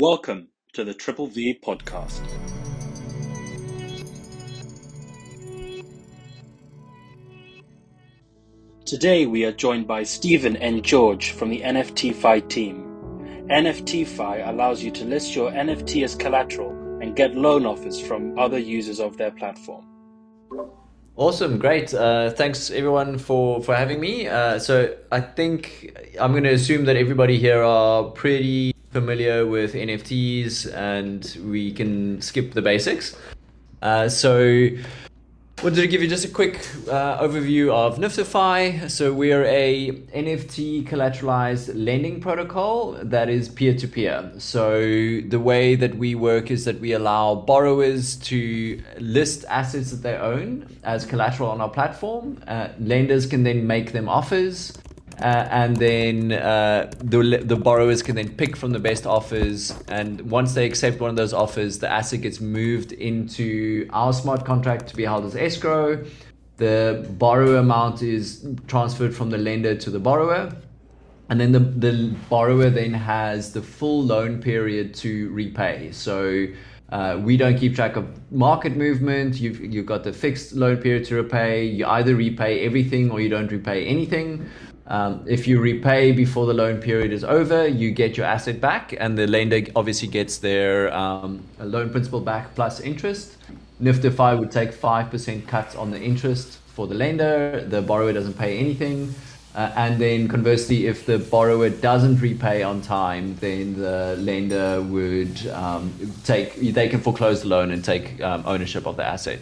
Welcome to the Triple V podcast. Today we are joined by Stephen and George from the NFTFi team. NFTFi allows you to list your NFT as collateral and get loan offers from other users of their platform. Awesome, great. Uh, thanks everyone for for having me. Uh, so I think I'm going to assume that everybody here are pretty familiar with NFTs, and we can skip the basics. Uh, so wanted to give you just a quick uh, overview of NFTFi. So we're a NFT collateralized lending protocol that is peer to peer. So the way that we work is that we allow borrowers to list assets that they own as collateral on our platform. Uh, lenders can then make them offers. Uh, and then uh, the, the borrowers can then pick from the best offers. And once they accept one of those offers, the asset gets moved into our smart contract to be held as escrow. The borrower amount is transferred from the lender to the borrower. And then the, the borrower then has the full loan period to repay. So uh, we don't keep track of market movement. You've, you've got the fixed loan period to repay. You either repay everything or you don't repay anything. Um, if you repay before the loan period is over, you get your asset back, and the lender obviously gets their um, loan principal back plus interest. NFTFi would take 5% cuts on the interest for the lender, the borrower doesn't pay anything. Uh, and then conversely, if the borrower doesn't repay on time, then the lender would um, take, they can foreclose the loan and take um, ownership of the asset.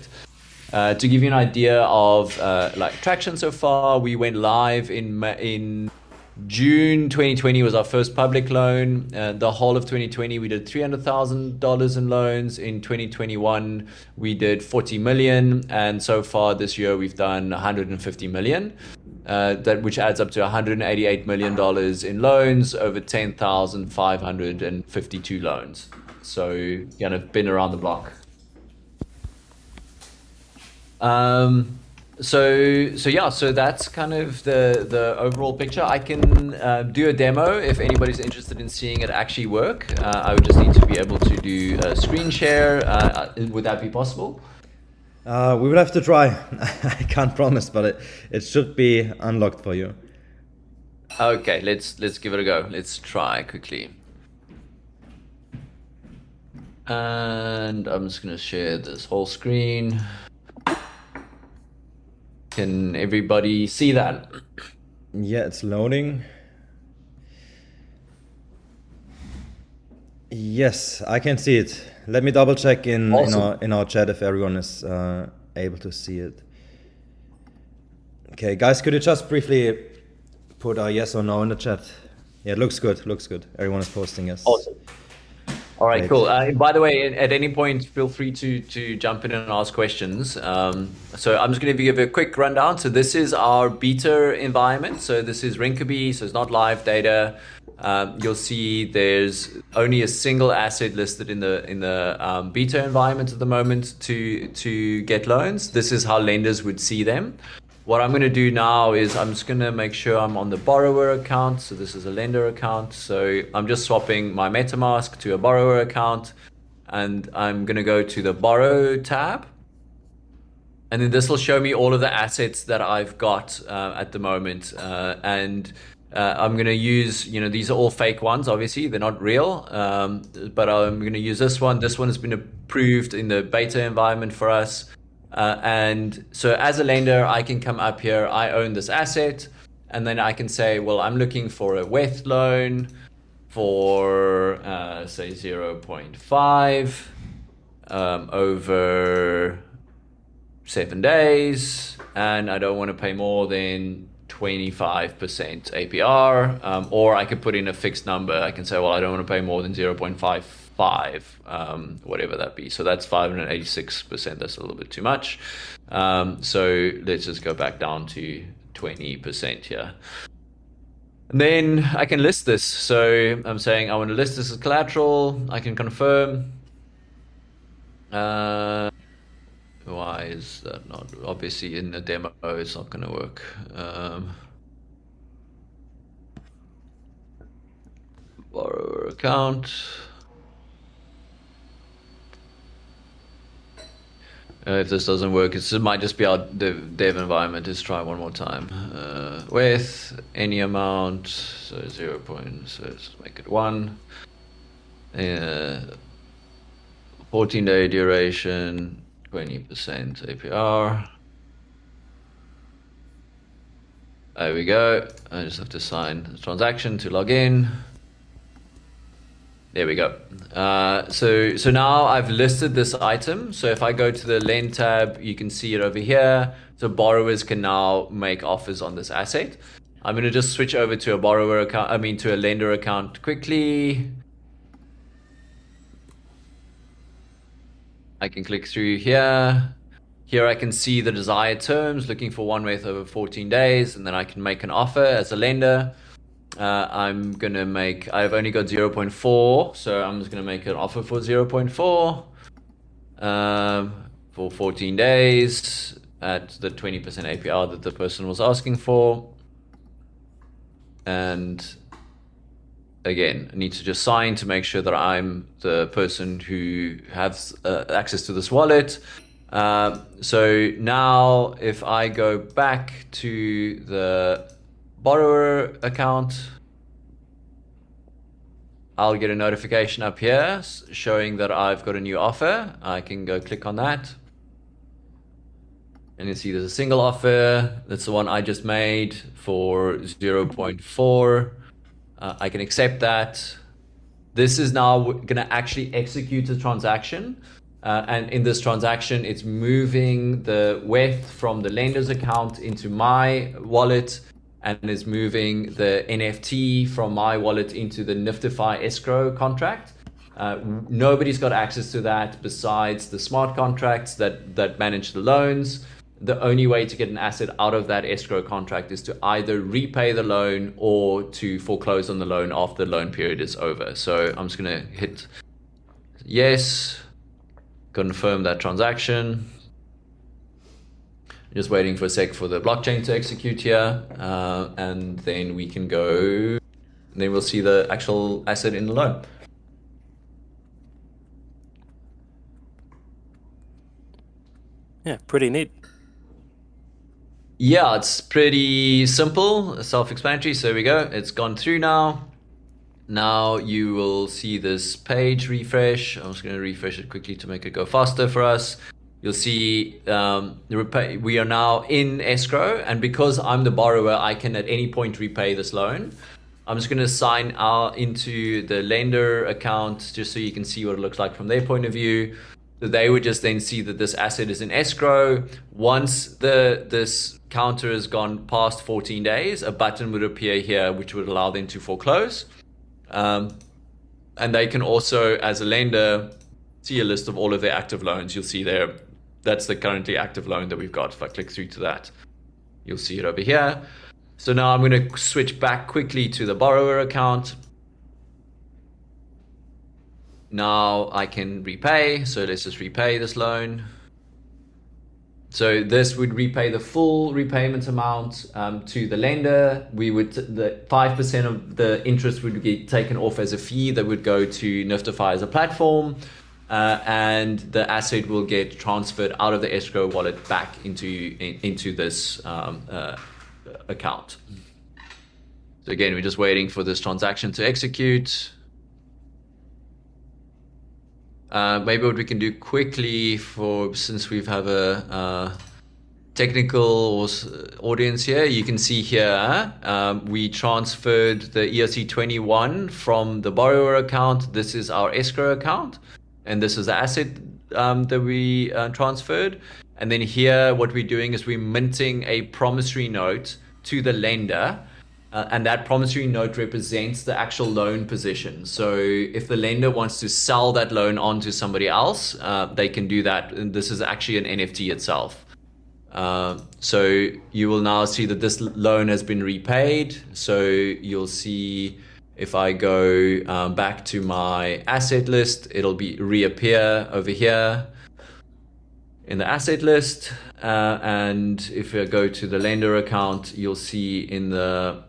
Uh, to give you an idea of uh, like traction so far, we went live in in June 2020 was our first public loan. Uh, the whole of 2020 we did $300,000 in loans. In 2021 we did 40 million, and so far this year we've done 150 million. Uh, that which adds up to 188 million dollars in loans over 10,552 loans. So kind of been around the block. Um, so so yeah, so that's kind of the the overall picture. I can uh, do a demo if anybody's interested in seeing it actually work. Uh, I would just need to be able to do a screen share. Uh, uh would that be possible? Uh, we will have to try. I can't promise, but it it should be unlocked for you. Okay, let's let's give it a go. Let's try quickly. And I'm just gonna share this whole screen. Can everybody see that? Yeah, it's loading. Yes, I can see it. Let me double check in, awesome. in, our, in our chat if everyone is uh, able to see it. Okay, guys, could you just briefly put a yes or no in the chat? Yeah, it looks good. Looks good. Everyone is posting yes. Awesome. All right, cool. Uh, by the way, at any point, feel free to to jump in and ask questions. Um, so I'm just going to give a quick rundown. So this is our beta environment. So this is Rinkeby, so it's not live data. Um, you'll see there's only a single asset listed in the in the um, beta environment at the moment to to get loans. This is how lenders would see them. What I'm going to do now is I'm just going to make sure I'm on the borrower account. So this is a lender account. So I'm just swapping my MetaMask to a borrower account. And I'm going to go to the borrow tab. And then this will show me all of the assets that I've got uh, at the moment. Uh, and uh, I'm going to use, you know, these are all fake ones, obviously. They're not real. Um, but I'm going to use this one. This one has been approved in the beta environment for us. Uh, and so as a lender, I can come up here, I own this asset, and then I can say, well, I'm looking for a WETH loan for, uh, say, 0.5 um, over seven days, and I don't want to pay more than 25% APR, um, or I could put in a fixed number. I can say, well, I don't want to pay more than 0.5 five, um, whatever that be. So that's 586%. That's a little bit too much. Um, so let's just go back down to 20% here. And then I can list this. So I'm saying I want to list this as collateral. I can confirm. Uh, why is that not obviously in the demo? It's not going to work. Um, borrower account. Uh, if this doesn't work, it might just be our dev, dev environment. Let's try one more time. Uh, with any amount, so zero point, so let's make it one. Uh, 14 day duration, 20% APR. There we go. I just have to sign the transaction to log in. There we go. Uh, so, so now I've listed this item. So if I go to the lend tab, you can see it over here. So borrowers can now make offers on this asset. I'm going to just switch over to a borrower account, I mean to a lender account quickly. I can click through here. Here I can see the desired terms, looking for one with over 14 days, and then I can make an offer as a lender. Uh, I'm gonna make, I've only got 0.4, so I'm just gonna make an offer for 0.4 um, for 14 days at the 20% APR that the person was asking for. And again, I need to just sign to make sure that I'm the person who has uh, access to this wallet. Uh, so now if I go back to the borrower account, I'll get a notification up here showing that I've got a new offer. I can go click on that. And you see there's a single offer. That's the one I just made for 0.4. Uh, I can accept that. This is now going to actually execute the transaction. Uh, and in this transaction, it's moving the WETH from the lender's account into my wallet and is moving the NFT from my wallet into the Niftify escrow contract. Uh, nobody's got access to that besides the smart contracts that, that manage the loans. The only way to get an asset out of that escrow contract is to either repay the loan or to foreclose on the loan after the loan period is over. So I'm just going to hit yes, confirm that transaction. Just waiting for a sec for the blockchain to execute here, uh, and then we can go. Then we'll see the actual asset in the loan. Yeah, pretty neat. Yeah, it's pretty simple, self-explanatory. So we go. It's gone through now. Now you will see this page refresh. I'm just going to refresh it quickly to make it go faster for us you'll see um, repay, we are now in escrow, and because I'm the borrower, I can at any point repay this loan. I'm just going to sign out into the lender account just so you can see what it looks like from their point of view. So they would just then see that this asset is in escrow. Once the this counter has gone past 14 days, a button would appear here which would allow them to foreclose. Um, and they can also, as a lender, see a list of all of their active loans. You'll see there that's the currently active loan that we've got. If I click through to that, you'll see it over here. So now I'm going to switch back quickly to the borrower account. Now I can repay. So let's just repay this loan. So this would repay the full repayment amount um, to the lender. We would the five percent of the interest would be taken off as a fee that would go to Niftify as a platform uh, and the asset will get transferred out of the escrow wallet back into in, into this um, uh, account. So again, we're just waiting for this transaction to execute. Uh, maybe what we can do quickly for since we have a uh, technical audience here, you can see here um, we transferred the ERC21 from the borrower account. This is our escrow account and this is the asset um, that we uh, transferred. And then here, what we're doing is we're minting a promissory note to the lender. Uh, and that promissory note represents the actual loan position. So if the lender wants to sell that loan on to somebody else, uh, they can do that. And this is actually an NFT itself. Uh, so you will now see that this loan has been repaid. So you'll see if I go um, back to my asset list, it'll be reappear over here in the asset list. Uh, and if I go to the lender account, you'll see in the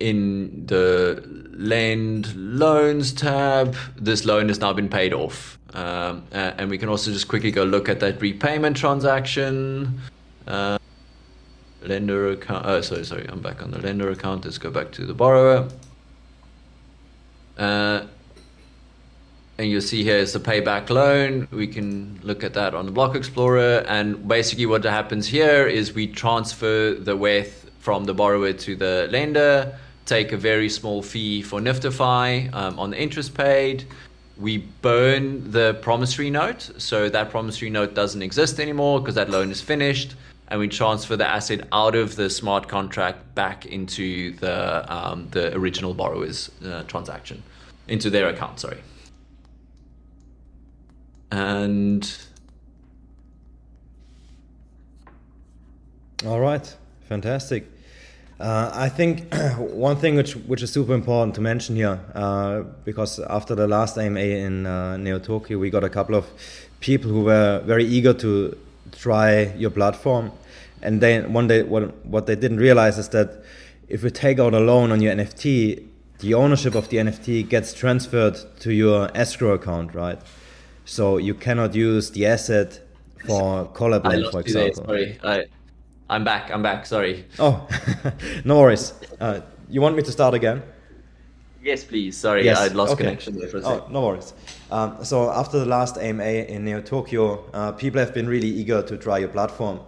in the lend loans tab, this loan has now been paid off. Um, and we can also just quickly go look at that repayment transaction. Uh, lender account. Oh, sorry, sorry. I'm back on the lender account. Let's go back to the borrower. Uh, and you'll see here is the payback loan. We can look at that on the Block Explorer. And basically, what happens here is we transfer the WETH from the borrower to the lender, take a very small fee for Niftify um, on the interest paid. We burn the promissory note, so that promissory note doesn't exist anymore because that loan is finished and we transfer the asset out of the smart contract back into the um, the original borrower's uh, transaction, into their account. Sorry. And all right, fantastic. Uh, I think one thing which which is super important to mention here, uh, because after the last AMA in uh, Neo Tokyo, we got a couple of people who were very eager to try your platform. And then one day, what, what they didn't realize is that if you take out a loan on your NFT, the ownership of the NFT gets transferred to your escrow account, right? So you cannot use the asset for blend, for example. Sorry, I, I'm back. I'm back. Sorry. Oh, no worries. Uh, you want me to start again? Yes, please. Sorry, yes. I lost okay. connection there for a second. Oh, no worries. Um, so after the last AMA in Neo Tokyo, uh, people have been really eager to try your platform.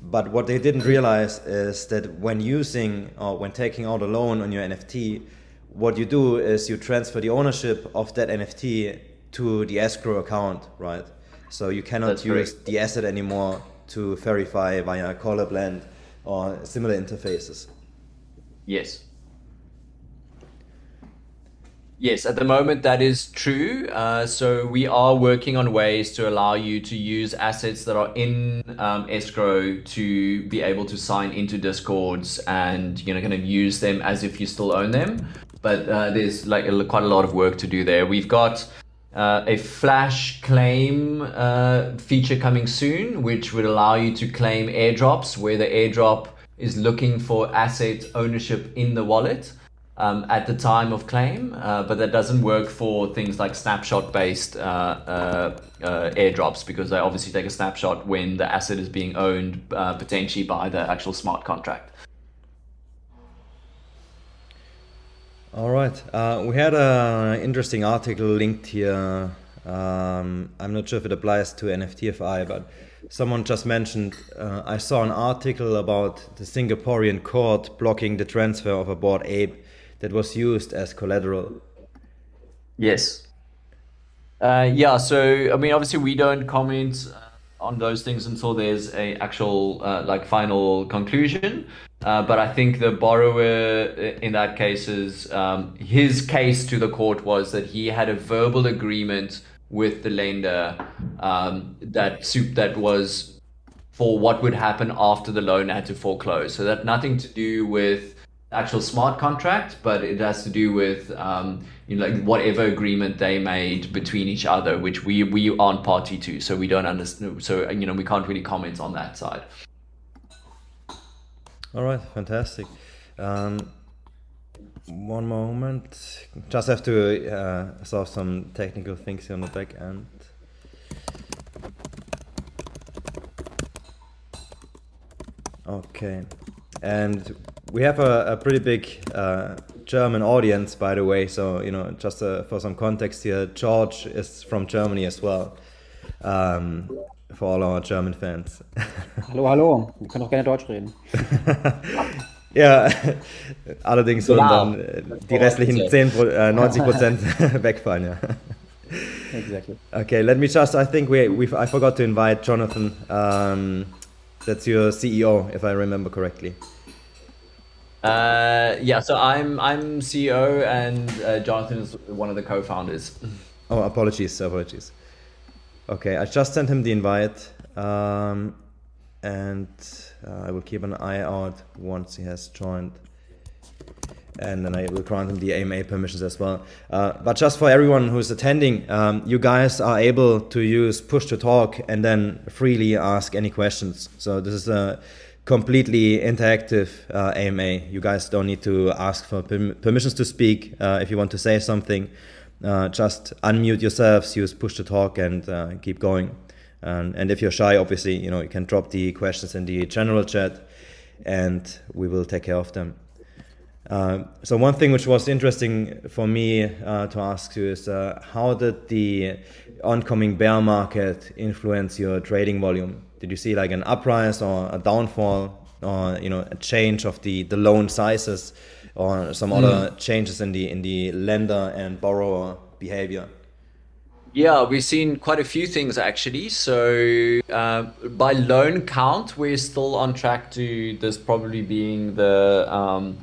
But what they didn't realize is that when using or when taking out a loan on your NFT, what you do is you transfer the ownership of that NFT to the escrow account, right? So you cannot That's use correct. the asset anymore to verify via Collab.Land or similar interfaces. Yes. Yes, at the moment that is true. Uh, so we are working on ways to allow you to use assets that are in um, escrow to be able to sign into discords and you know kind of use them as if you still own them. But uh, there's like quite a lot of work to do there. We've got uh, a flash claim uh, feature coming soon, which would allow you to claim airdrops where the airdrop is looking for asset ownership in the wallet um, at the time of claim, uh, but that doesn't work for things like snapshot based uh, uh, uh, airdrops because they obviously take a snapshot when the asset is being owned uh, potentially by the actual smart contract. All right. Uh, we had an interesting article linked here. Um, I'm not sure if it applies to NFTFI, but someone just mentioned I saw an article about the Singaporean court blocking the transfer of a Bored Ape that was used as collateral. Yes. Uh, yeah. So I mean, obviously, we don't comment uh, on those things until there's a actual uh, like final conclusion. Uh, but I think the borrower in that case is um, his case to the court was that he had a verbal agreement with the lender um, that soup that was for what would happen after the loan had to foreclose. So that nothing to do with actual smart contract, but it has to do with um, you know like whatever agreement they made between each other, which we we aren't party to, so we don't understand. So you know we can't really comment on that side. All right, fantastic. Um, one moment, just have to uh, solve some technical things here on the back end. Okay, and we have a, a pretty big uh, German audience, by the way. So you know, just uh, for some context here, George is from Germany as well. Um, for all our German fans. hallo, hallo. Wir können auch gerne Deutsch reden. ja, allerdings würden dann äh, die restlichen 10, äh, 90 Prozent wegfallen. Ja. Exactly. Okay, let me just. I think we we I forgot to invite Jonathan. Um, that's your CEO, if I remember correctly. Uh, yeah, so I'm I'm CEO and uh, Jonathan is one of the co-founders. Oh, apologies, apologies. Okay, I just sent him the invite, um, and uh, I will keep an eye out once he has joined, and then I will grant him the AMA permissions as well. Uh, but just for everyone who's attending, um, you guys are able to use push to talk and then freely ask any questions. So this is a completely interactive uh, AMA. You guys don't need to ask for perm- permissions to speak uh, if you want to say something. Uh, just unmute yourselves, use push to talk, and uh, keep going. And, and if you're shy, obviously, you know you can drop the questions in the general chat, and we will take care of them. Uh, so one thing which was interesting for me uh, to ask you is how did the oncoming bear market influence your trading volume? Did you see like an uprise or a downfall or you know a change of the, the loan sizes or some mm. other changes in the in the lender and borrower behavior? Yeah, we've seen quite a few things actually. So uh, by loan count, we're still on track to this probably being the um,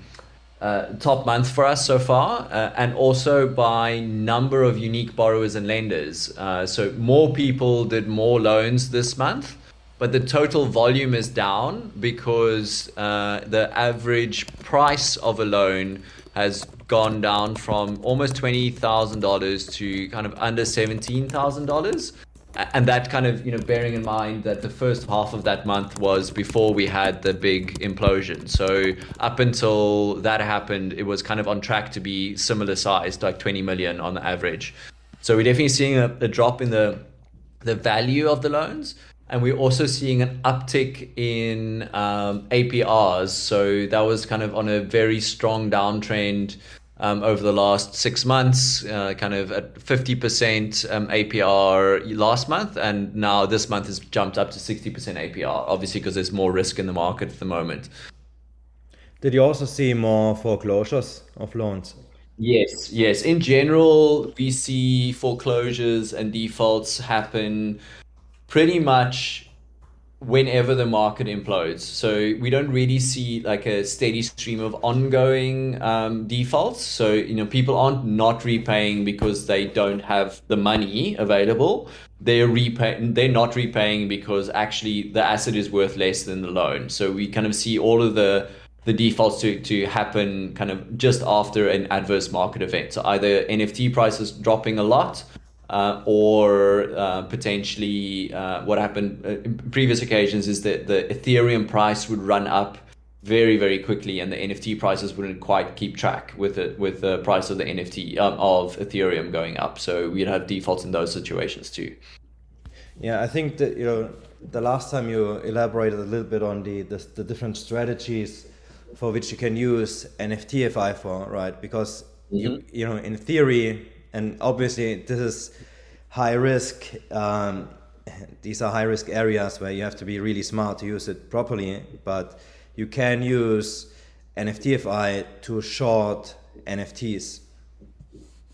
uh, top month for us so far, uh, and also by number of unique borrowers and lenders. Uh, so more people did more loans this month, but the total volume is down because uh, the average price of a loan has gone down from almost twenty thousand dollars to kind of under seventeen thousand dollars. And that kind of you know bearing in mind that the first half of that month was before we had the big implosion. So up until that happened it was kind of on track to be similar sized like 20 million on the average. So we're definitely seeing a, a drop in the the value of the loans and we're also seeing an uptick in um, APRs. So that was kind of on a very strong downtrend um, over the last six months, uh, kind of at 50% um, APR last month, and now this month has jumped up to 60% APR, obviously because there's more risk in the market at the moment. Did you also see more foreclosures of loans? Yes, yes. In general, we see foreclosures and defaults happen pretty much whenever the market implodes. So we don't really see like a steady stream of ongoing um, defaults. So you know people aren't not repaying because they don't have the money available. They're repay they're not repaying because actually the asset is worth less than the loan. So we kind of see all of the the defaults to, to happen kind of just after an adverse market event. So either NFT prices dropping a lot uh, or uh, potentially uh, what happened uh, in previous occasions is that the Ethereum price would run up very very quickly and the NFT prices wouldn't quite keep track with it with the price of the NFT um, of Ethereum going up. So we'd have defaults in those situations too. Yeah, I think that you know the last time you elaborated a little bit on the the, the different strategies for which you can use NFTFI for, right? Because mm-hmm. you you know in theory and obviously this is high risk. Um, these are high risk areas where you have to be really smart to use it properly. But you can use NFTFI to short NFTs.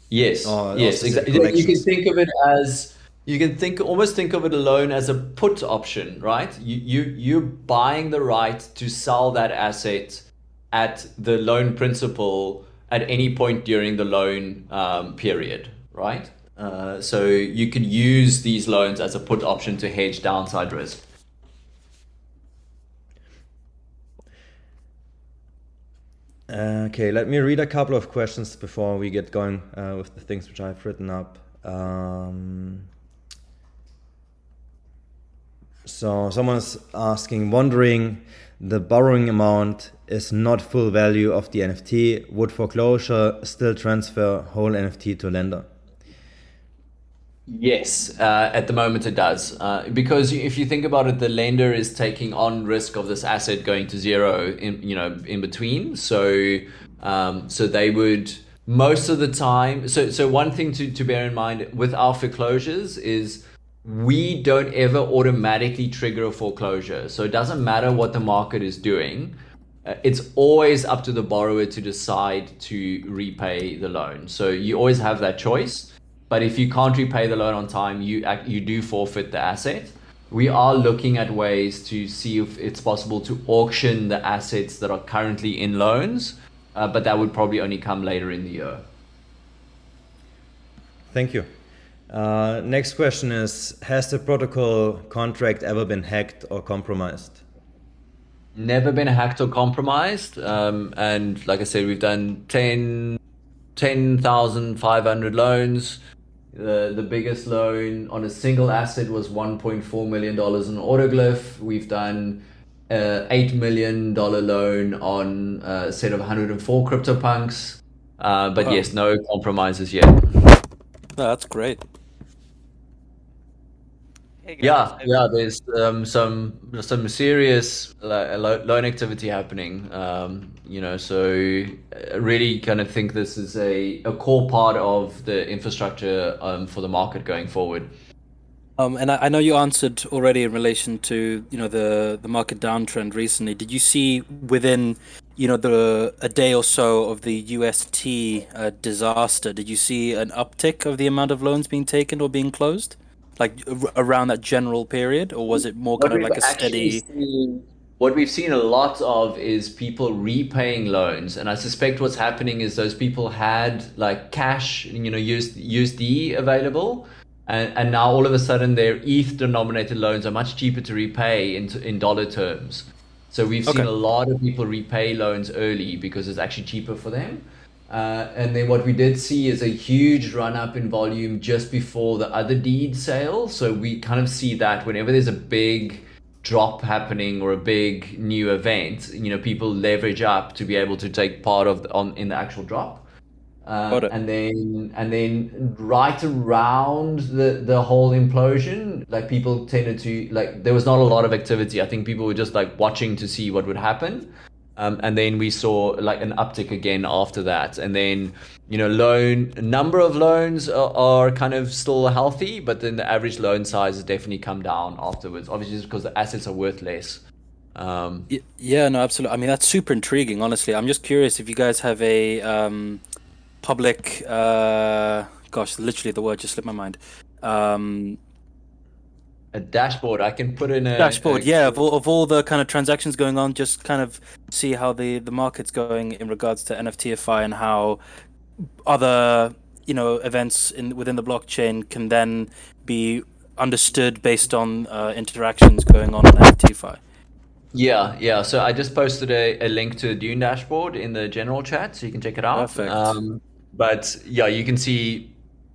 Yes. Or, yes. Or exactly. You can think of it as you can think almost think of it alone as a put option, right? You you you're buying the right to sell that asset at the loan principal at any point during the loan um, period, right? Uh, so you could use these loans as a put option to hedge downside risk. Okay, let me read a couple of questions before we get going uh, with the things which I've written up. Um, so someone's asking, wondering the borrowing amount is not full value of the NFT. Would foreclosure still transfer whole NFT to lender? Yes, uh, at the moment it does. Uh, because if you think about it, the lender is taking on risk of this asset going to zero in you know in between. So um, so they would most of the time. So so one thing to, to bear in mind with our foreclosures is we don't ever automatically trigger a foreclosure. So it doesn't matter what the market is doing. Uh, it's always up to the borrower to decide to repay the loan. So you always have that choice. But if you can't repay the loan on time, you you do forfeit the asset. We are looking at ways to see if it's possible to auction the assets that are currently in loans, uh, but that would probably only come later in the year. Thank you. Uh, next question is Has the protocol contract ever been hacked or compromised? Never been hacked or compromised. Um, and like I said, we've done 10, 10,500 loans. The, the biggest loan on a single asset was $1.4 million in Autoglyph. We've done a eight million dollar loan on a set of 104 CryptoPunks. Uh, but Wow. yes, no compromises yet. No, that's great. Hey guys, Yeah, yeah. There's um, some some serious lo- lo- loan activity happening. Um, you know, so I really kind of think this is a, a core part of the infrastructure um, for the market going forward. Um, and I, I know you answered already in relation to you know the the market downtrend recently. Did you see within you know the a day or so of the UST uh, disaster? Did you see an uptick of the amount of loans being taken or being closed, like ar- around that general period, or was it more kind of like a steady? seen- what we've seen a lot of is people repaying loans, and I suspect what's happening is those people had like cash, you know, US, USD available, and, and now all of a sudden their ETH denominated loans are much cheaper to repay in in dollar terms. So we've seen Okay. a lot of people repay loans early because it's actually cheaper for them. Uh, and then what we did see is a huge run up in volume just before the Otherdeed sale. So we kind of see that whenever there's a big drop happening or a big new event, you know, people leverage up to be able to take part of the, on in the actual drop. Uh, Got it. and then and then right around the the whole implosion, like people tended to like there was not a lot of activity. I think people were just like watching to see what would happen. Um, and then we saw like an uptick again after that. And then, you know, loan number of loans are, are kind of still healthy, but then the average loan size has definitely come down afterwards. Obviously, just because the assets are worth less. Um, Yeah, no, absolutely. I mean, that's super intriguing. Honestly, I'm just curious if you guys have a um, public. Uh, gosh, literally, the word just slipped my mind. A dashboard, I can put in a dashboard a- yeah of all, of all the kind of transactions going on just kind of see how the the market's going in regards to nftfi and how other you know events in within the blockchain can then be understood based on uh, interactions going on on nftfi Yeah, yeah. So I just posted a, a link to the Dune dashboard in the general chat, so you can check it out. Perfect. Um, but yeah, you can see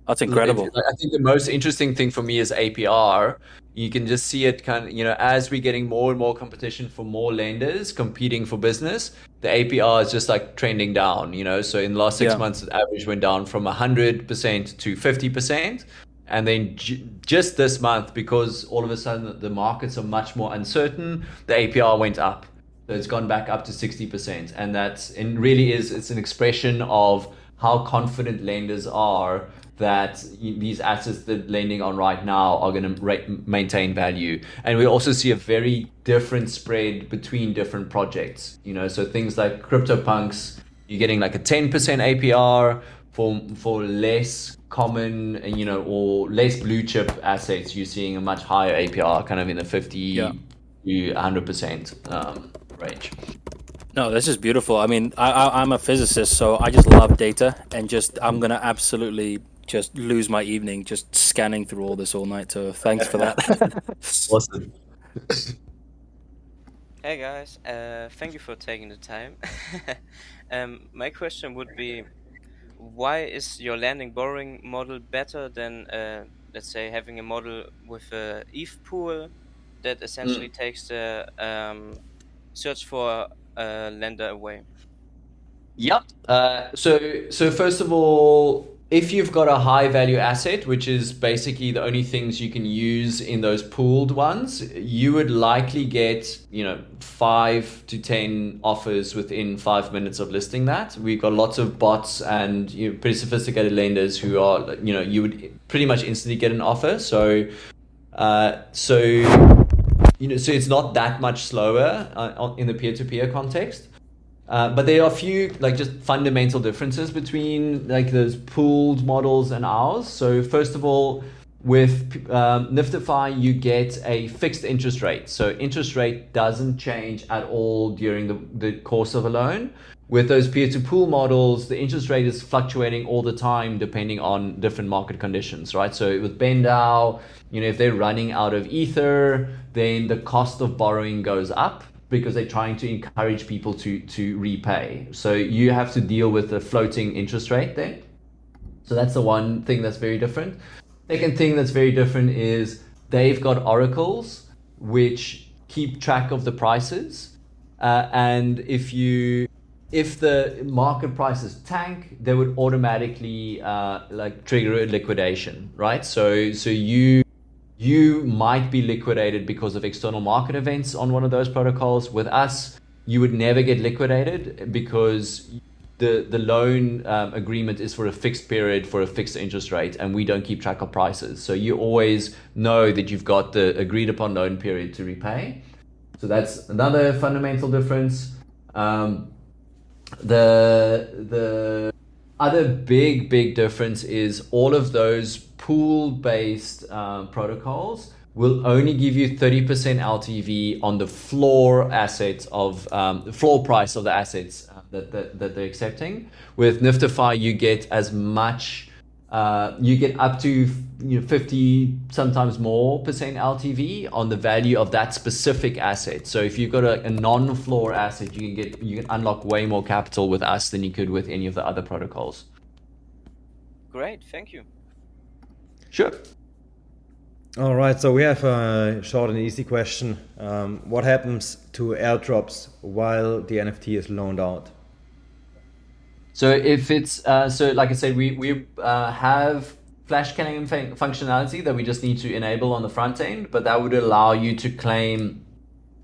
that's incredible I think the most interesting thing for me is APR. You can just see it kind of, you know, as we're getting more and more competition for more lenders competing for business, the APR is just like trending down, you know. So in the last six Yeah. months, the average went down from 100% to 50%. And then j- just this month, because all of a sudden the markets are much more uncertain, the APR went up. So it's gone back up to 60%. And that's, and really is, it's an expression of how confident lenders are that these assets that lending on right now are going to ra- maintain value. And we also see a very different spread between different projects. You know, so things like CryptoPunks, you're getting like a 10% APR for for less common, and you know, or less blue chip assets. You're seeing a much higher APR, kind of in the 50 Yeah. to 100% um, range. no this is beautiful i mean I, I i'm a physicist so i just love data and just i'm gonna absolutely just lose my evening just scanning through all this all night so thanks for that Awesome. Hey guys, uh, thank you for taking the time. um, my question would be, why is your landing borrowing model better than, uh, let's say, having a model with a ETH pool that essentially takes the um, search for a lender away? Yep. Uh, so, so first of all, if you've got a high value asset, which is basically the only things you can use in those pooled ones, you would likely get, you know, five to 10 offers within five minutes of listing that. We've got lots of bots and you know, pretty sophisticated lenders who are, you know, you would pretty much instantly get an offer. So, uh, so, you know, so it's not that much slower uh, in the peer-to-peer context. Uh, but there are a few like just fundamental differences between like those pooled models and ours. So first of all, with um, Niftify, you get a fixed interest rate. So interest rate doesn't change at all during the, the course of a loan. With those peer-to-pool models, the interest rate is fluctuating all the time depending on different market conditions, right? So with BendDAO, you know, if they're running out of ether, then the cost of borrowing goes up because they're trying to encourage people to to repay. So you have to deal with the floating interest rate there. So that's the one thing that's very different. Second thing that's very different is they've got oracles which keep track of the prices, uh, and if you if the market prices tank, they would automatically uh, like trigger a liquidation, right? So so you you might be liquidated because of external market events on one of those protocols. With us, you would never get liquidated because the the loan um, agreement is for a fixed period for a fixed interest rate, and we don't keep track of prices. So you always know that you've got the agreed upon loan period to repay. So that's another fundamental difference. Um, the the other big big difference is all of those pool based uh, protocols will only give you 30% LTV on the floor assets of um, floor price of the assets uh, that, that, that they're accepting. With Niftify, you get as much, uh, you get up to you know, 50, sometimes more percent LTV on the value of that specific asset. So if you've got a, a non-floor asset, you can get you can unlock way more capital with us than you could with any of the other protocols. Great, thank you. Sure. All right, so we have a short and easy question. Um, what happens to airdrops while the NFT is loaned out? So if it's uh, so, like I said, we we uh, have flash scanning fun- functionality that we just need to enable on the front end, but that would allow you to claim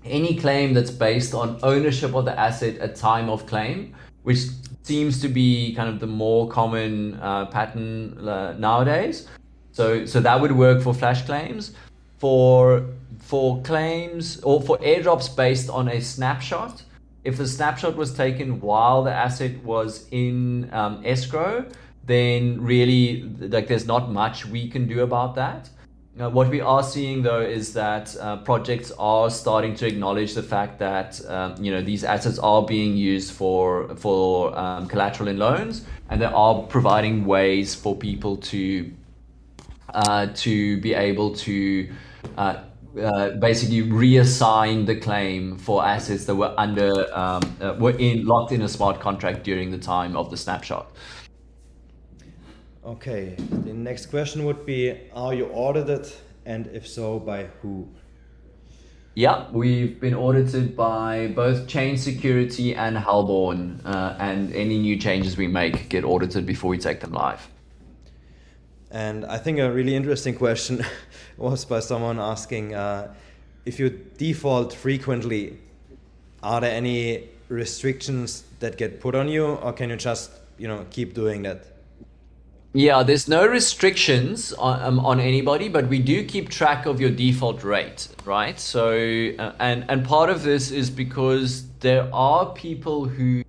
any claim that's based on ownership of the asset at time of claim, which seems to be kind of the more common uh, pattern uh, nowadays. So so that would work for flash claims. For for claims or for airdrops based on a snapshot, if the snapshot was taken while the asset was in um, escrow, then really like there's not much we can do about that. Uh, what we are seeing though is that uh, projects are starting to acknowledge the fact that um, you know these assets are being used for for um, collateral in loans, and they are providing ways for people to uh, to be able to uh, uh, basically reassign the claim for assets that were under um, uh, were in locked in a smart contract during the time of the snapshot. Okay, the next question would be Are you audited, and if so, by who? Yeah, we've been audited by both Chain Security and Halborn, uh, and any new changes we make get audited before we take them live. And I think a really interesting question was by someone asking uh, if you default frequently, are there any restrictions that get put on you, or can you just you know keep doing that? Yeah, there's no restrictions on, um, on anybody, but we do keep track of your default rate, right? So, uh, and and part of this is because there are people who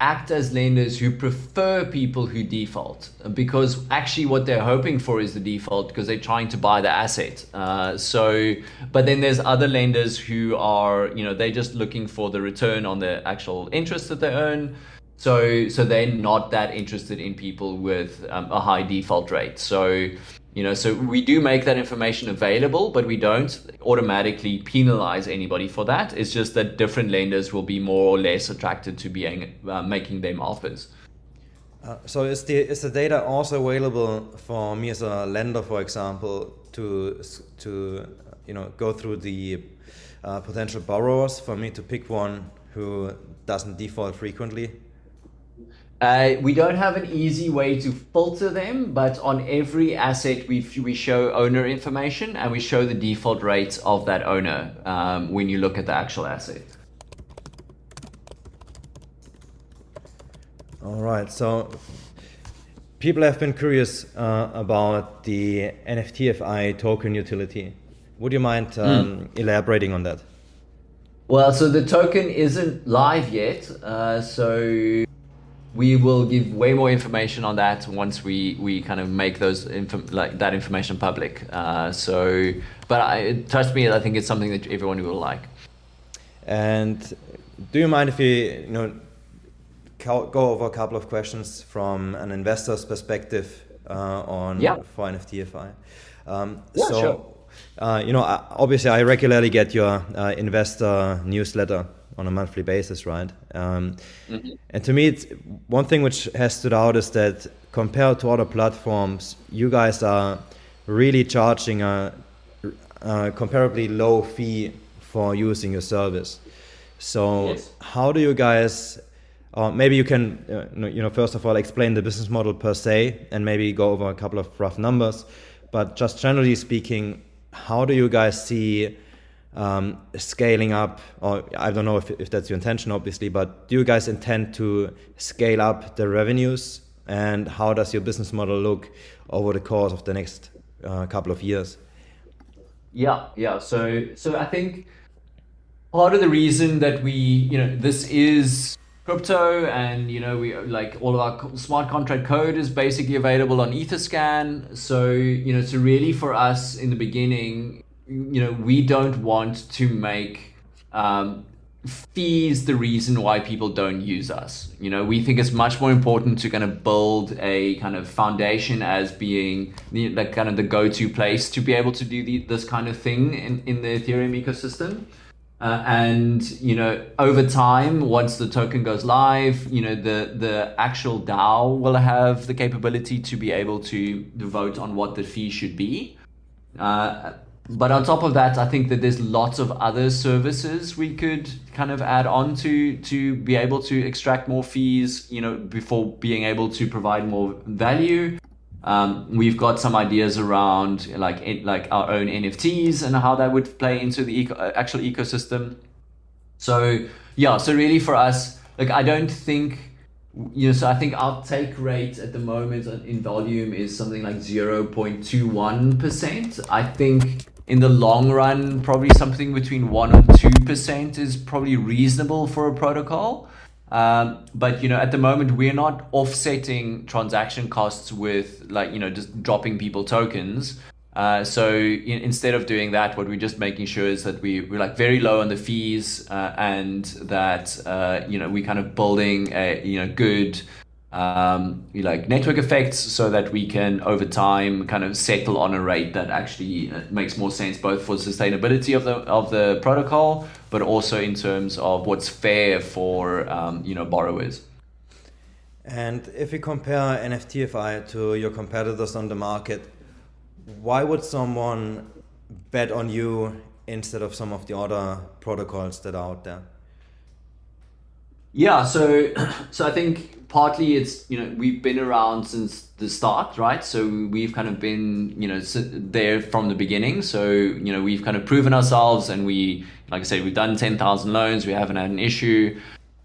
act as lenders who prefer people who default because actually what they're hoping for is the default because they're trying to buy the asset. Uh, so but then there's other lenders who are you know they're just looking for the return on the actual interest that they earn. So so they're not that interested in people with um, a high default rate. So you know so we do make that information available but we don't automatically penalize anybody for that. It's just that different lenders will be more or less attracted to being uh, making them offers. Uh, so is the is the data also available for me as a lender for example to to you know go through the uh, potential borrowers for me to pick one who doesn't default frequently uh, we don't have an easy way to filter them, but on every asset we we show owner information and we show the default rates of that owner um, when you look at the actual asset. All right, so people have been curious uh, about the NFTFI token utility. Would you mind um, mm. elaborating on that? Well, so the token isn't live yet, uh, so we will give way more information on that once we, we kind of make those inf- like that information public. Uh, so, but I, trust me, I think it's something that everyone will like. And do you mind if we you know go over a couple of questions from an investor's perspective uh, on yeah. for NFTFI? Um, yeah, so, sure. Uh, you know, obviously, I regularly get your uh, investor newsletter on a monthly basis, right? Um, mm-hmm. And to me, it's, one thing which has stood out is that compared to other platforms, you guys are really charging a, a comparably low fee for using your service. So Yes. how do you guys, or maybe you can, uh, you know, first of all, explain the business model per se, and maybe go over a couple of rough numbers. But just generally speaking, how do you guys see um, scaling up? Or I don't know if, if that's your intention, obviously, but do you guys intend to scale up the revenues? And how does your business model look over the course of the next uh, couple of years? Yeah, yeah. So, so I think part of the reason that we, you know, this is crypto, and you know, we like all of our smart contract code is basically available on Etherscan. So, you know, so really for us in the beginning, you know, we don't want to make um, fees the reason why people don't use us. You know, we think it's much more important to kind of build a kind of foundation as being the, the kind of the go-to place to be able to do the, this kind of thing in, in the Ethereum ecosystem. Uh, and you know, over time, once the token goes live, you know, the the actual DAO will have the capability to be able to vote on what the fee should be. Uh, but on top of that, I think that there's lots of other services we could kind of add on to to be able to extract more fees, you know, before being able to provide more value. Um, we've got some ideas around like like our own NFTs and how that would play into the eco- uh, actual ecosystem. So yeah, so really for us, like I don't think you know, so I think our take rate at the moment in volume is something like 0.21%. I think in the long run, probably something between 1 and 2% is probably reasonable for a protocol. Um, but you know, at the moment, we're not offsetting transaction costs with like you know just dropping people tokens. Uh, so in, instead of doing that, what we're just making sure is that we we're like very low on the fees uh, and that uh, you know we kind of building a you know good um, like network effects so that we can over time kind of settle on a rate that actually uh, makes more sense both for sustainability of the of the protocol but also in terms of what's fair for um, you know borrowers And if we compare NFTfi to your competitors on the market, why would someone bet on you instead of some of the other protocols that are out there? Yeah, so so I think partly it's you know we've been around since the start, right? So we've kind of been you know there from the beginning. So you know we've kind of proven ourselves, and we like I said we've done ten thousand loans. We haven't had an issue.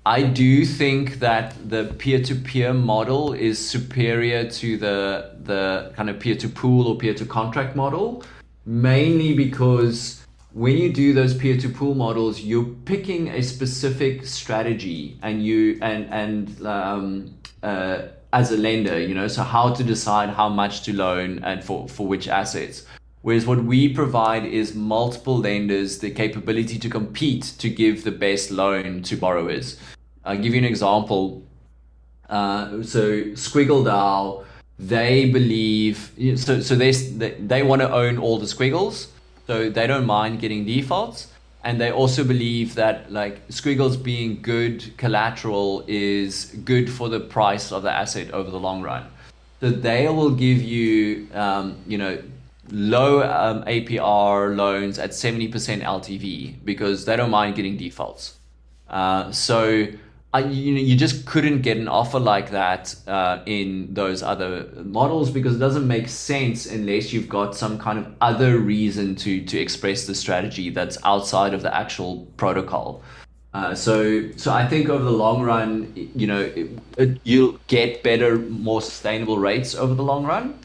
I do think that the peer-to-peer model is superior to the the kind of peer-to-pool or peer-to-contract model, mainly because when you do those peer-to-pool models, you're picking a specific strategy, and you and and um, uh, as a lender, you know, so how to decide how much to loan and for for which assets. Whereas what we provide is multiple lenders the capability to compete to give the best loan to borrowers. I'll give you an example. Uh, so Squiggle DAO, they believe so. So they they, they want to own all the squiggles, so they don't mind getting defaults, and they also believe that like squiggles being good collateral is good for the price of the asset over the long run. So they will give you, um, you know, low um, APR loans at 70% LTV because they don't mind getting defaults. Uh, so I, you know, you just couldn't get an offer like that uh, in those other models because it doesn't make sense unless you've got some kind of other reason to to express the strategy that's outside of the actual protocol. Uh, so, so I think over the long run, you know, it, it, you'll get better, more sustainable rates over the long run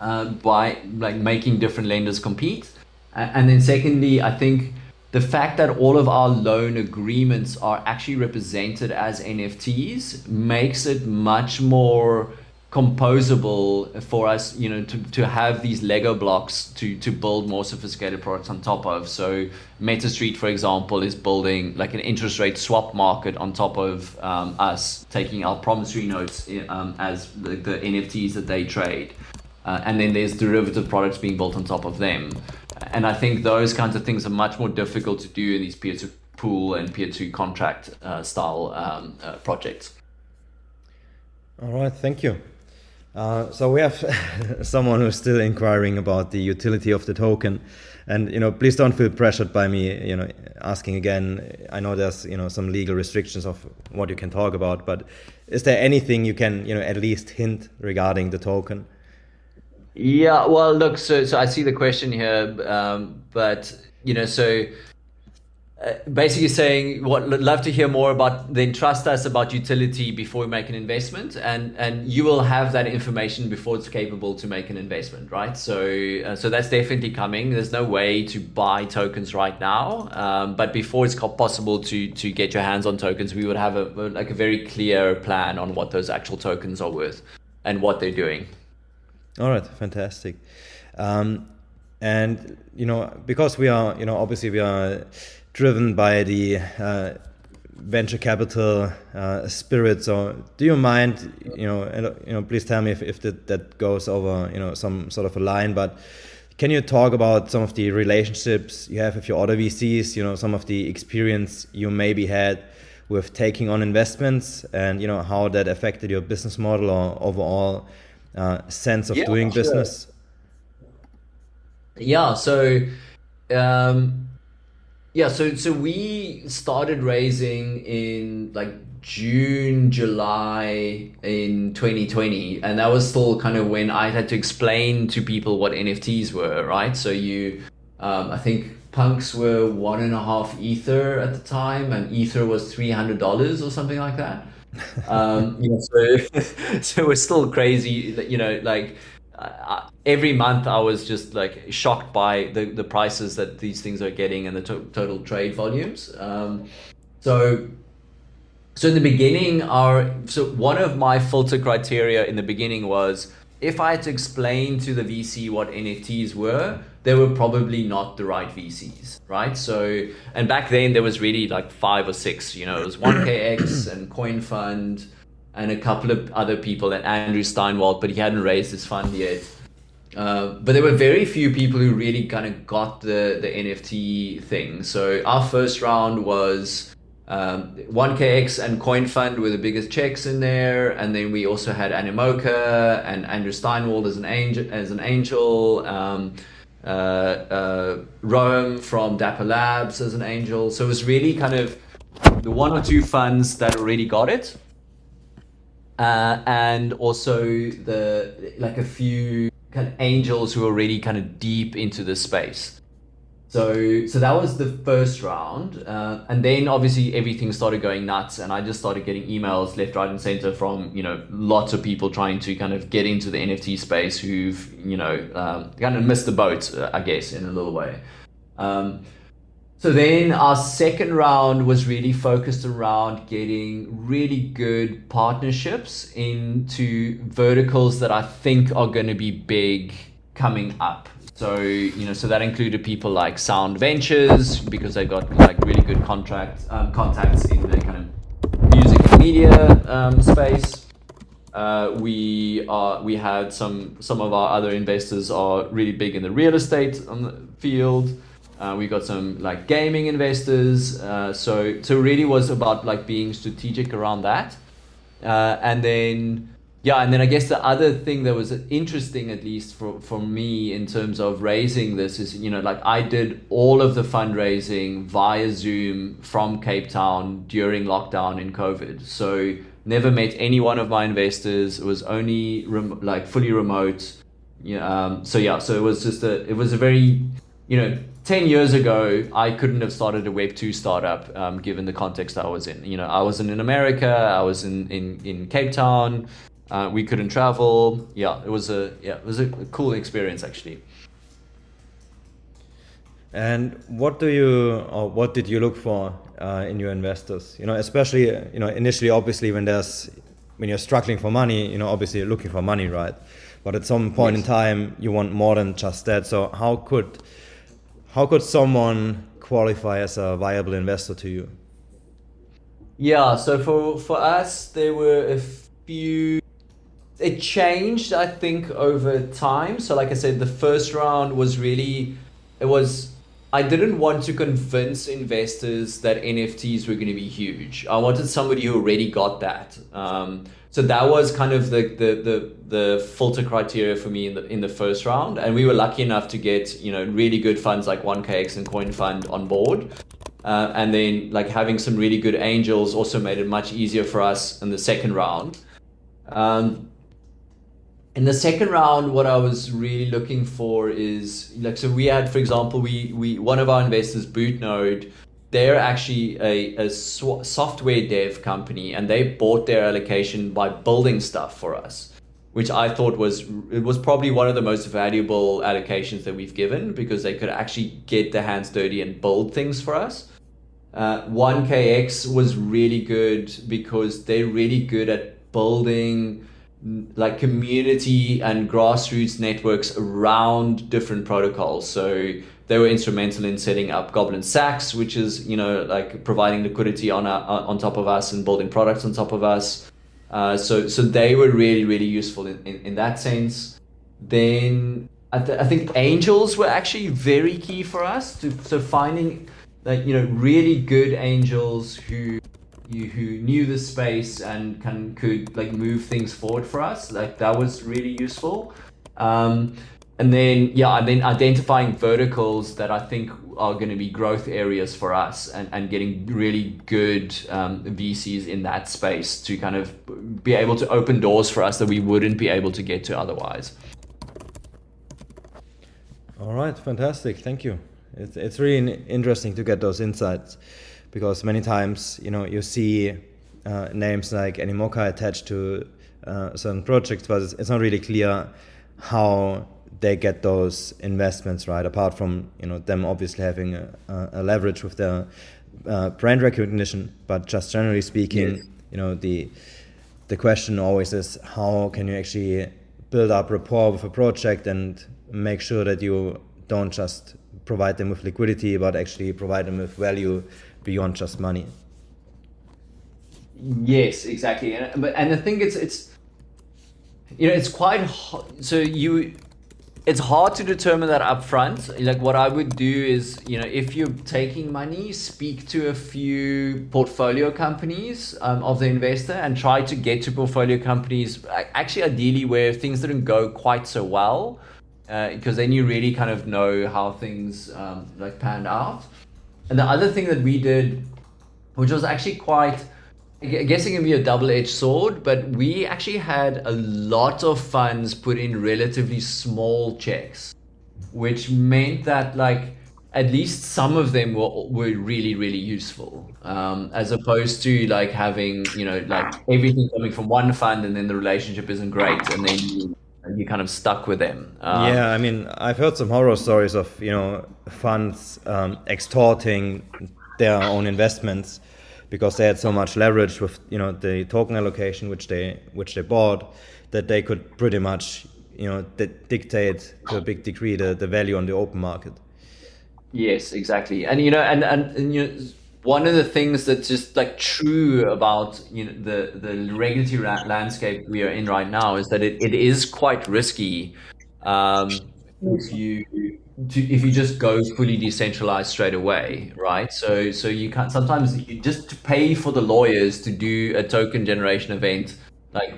uh, by like making different lenders compete. And then secondly, I think the fact that all of our loan agreements are actually represented as NFTs makes it much more composable for us, you know, to, to have these Lego blocks to, to build more sophisticated products on top of. So MetaStreet, for example, is building like an interest rate swap market on top of um, us taking our promissory notes um, as the, the NFTs that they trade. Uh, and then there's derivative products being built on top of them. And I think those kinds of things are much more difficult to do in these peer to pool and peer to contract uh, style um, uh, projects. All right, thank you. Uh, so we have someone who's still inquiring about the utility of the token, and you know, please don't feel pressured by me, you know, asking again. I know there's you know some legal restrictions of what you can talk about, but is there anything you can you know at least hint regarding the token? Yeah, well, look, so so I see the question here, um, but you know, so uh, basically saying what love to hear more about then trust us about utility before we make an investment and and you will have that information before it's capable to make an investment right? So uh, so that's definitely coming. There's no way to buy tokens right now um, but before it's possible to to get your hands on tokens we would have a like a very clear plan on what those actual tokens are worth and what they're doing all right fantastic um, and you know because we are you know obviously we are driven by the uh, venture capital uh, spirit. So, do you mind, you know, you know, please tell me if, if that, that goes over, you know, some sort of a line, but can you talk about some of the relationships you have with your other VCs, you know, some of the experience you maybe had with taking on investments and, you know, how that affected your business model or overall uh, sense of yeah, doing sure. business? Yeah, so um, yeah, so so we started raising in like June, July in 2020, and that was still kind of when I had to explain to people what NFTs were, right? So you, um, I think punks were one and a half ether at the time, and ether was three hundred dollars or something like that. Um, you know, so so it was still crazy, you know, like uh, every month I was just like shocked by the, the prices that these things are getting and the to- total trade volumes. Um, so, so in the beginning, our so one of my filter criteria in the beginning was if I had to explain to the VC what NFTs were, they were probably not the right VCs, right? So, and back then there was really like five or six, you know, it was 1KX and CoinFund and a couple of other people, and Andrew Steinwold, but he hadn't raised his fund yet. Uh, but there were very few people who really kind of got the, the NFT thing. So our first round was um, 1KX and CoinFund were the biggest checks in there, and then we also had Animoca and Andrew Steinwold as an angel. As an angel. Um, uh, uh, Roham from Dapper Labs as an angel. So it was really kind of the one or two funds that already got it, uh, and also the like a few kind of angels who are really kind of deep into the space. So so that was the first round, uh, and then obviously everything started going nuts, and I just started getting emails left, right, and center from you know lots of people trying to kind of get into the NFT space who've you know um, kind of missed the boat, uh, I guess, in a little way. Um, so then our second round was really focused around getting really good partnerships into verticals that I think are going to be big coming up. So, you know, so that included people like Sound Ventures because they got like really good contract um, contacts in the kind of music and media um, space. Uh, we are we had some some of our other investors are really big in the real estate the field. Uh, we got some like gaming investors. Uh, so so really was about like being strategic around that. Uh, and then yeah, and then I guess the other thing that was interesting, at least for, for me, in terms of raising this is, you know, like I did all of the fundraising via Zoom from Cape Town during lockdown in COVID. So never met any one of my investors. It was only rem- like fully remote. Yeah. Um, so yeah, so it was just a, it was a very, you know, 10 years ago, I couldn't have started a Web2 startup um, given the context I was in. You know, I wasn't in America, I was in, in, in Cape Town, uh, we couldn't travel. Yeah, it was a yeah, it was a cool experience actually. And what do you or what did you look for uh, in your investors? You know, especially you know initially, obviously when there's when you're struggling for money, you know, obviously you're looking for money, right? But at some point yes. in time, you want more than just that. So how could how could someone qualify as a viable investor to you? Yeah, so for for us, there were a few. It changed, I think, over time. So, like I said, the first round was really, it was I didn't want to convince investors that NFTs were going to be huge. I wanted somebody who already got that. Um, so that was kind of the, the the the filter criteria for me in the in the first round, and we were lucky enough to get you know really good funds like 1KX and CoinFund on board. Uh, and then like having some really good angels also made it much easier for us in the second round. Um, in the second round, what I was really looking for is like so we had, for example, we we one of our investors, Bootnode, they're actually a, a sw- software dev company, and they bought their allocation by building stuff for us, which I thought was it was probably one of the most valuable allocations that we've given because they could actually get their hands dirty and build things for us. Uh, 1KX was really good because they're really good at building like community and grassroots networks around different protocols. So they were instrumental in setting up Goblin Sax, which is you know like providing liquidity on our, on top of us and building products on top of us. Uh, so so they were really really useful in, in, in that sense. Then I, th- I think angels were actually very key for us to so finding like you know really good angels who you who knew the space and can could like move things forward for us. Like that was really useful. Um, and then yeah, and then identifying verticals that I think are going to be growth areas for us, and, and getting really good um, VCs in that space to kind of be able to open doors for us that we wouldn't be able to get to otherwise. All right, fantastic. Thank you. It's, it's really interesting to get those insights because many times you know you see uh, names like Animoca attached to uh, certain projects, but it's, it's, not really clear how they get those investments right. Apart from you know them obviously having a, a leverage with their uh, brand recognition, but just generally speaking, yes. you know the the question always is how can you actually build up rapport with a project and make sure that you don't just provide them with liquidity, but actually provide them with value beyond just money. Yes, exactly. And but and I think it's it's you know it's quite so you it's hard to determine that upfront. Like what I would do is, you know, if you're taking money, speak to a few portfolio companies um, of the investor and try to get to portfolio companies. Actually, ideally, where things didn't go quite so well, because uh, then you really kind of know how things um, like panned out. And the other thing that we did, which was actually quite, I guess it can be a double edged sword, but we actually had a lot of funds put in relatively small checks, which meant that, like, at least some of them were, were really, really useful, um, as opposed to like having, you know, like everything coming from one fund and then the relationship isn't great and then you you kind of stuck with them. Um, yeah, I mean, I've heard some horror stories of you know funds um, extorting their own investments because they had so much leverage with you know the token allocation which they which they bought that they could pretty much you know dictate to a big degree the, the value on the open market. Yes, exactly, and you know, and and, and you know one of the things that's just like true about you know the the regulatory landscape we are in right now is that it, it is quite risky um, if you to, if you just go fully decentralized straight away right? So so you can't sometimes you just to pay for the lawyers to do a token generation event like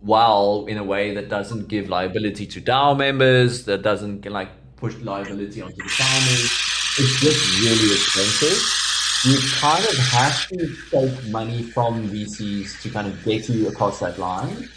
well in a way that doesn't give liability to DAO members that doesn't like push liability onto the founders it's just really expensive you kind of have to take money from VCs to kind of get you across that line.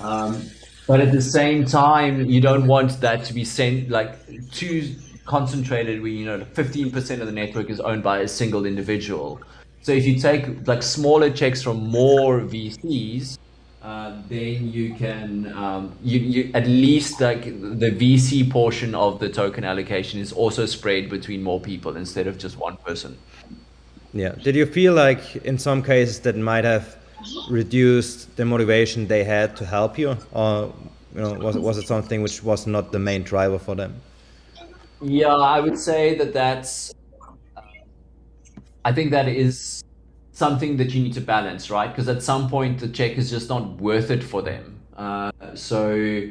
Um, but at the same time, you don't want that to be sent like too concentrated where, you know, 15% of the network is owned by a single individual. So if you take like smaller checks from more VCs, uh, then you can um, you, you at least like the VC portion of the token allocation is also spread between more people instead of just one person. Yeah. Did you feel like in some cases that might have reduced the motivation they had to help you, or you know, was it was it something which was not the main driver for them? Yeah, I would say that that's. I think that is something that you need to balance, right? Because at some point the check is just not worth it for them. Uh, so,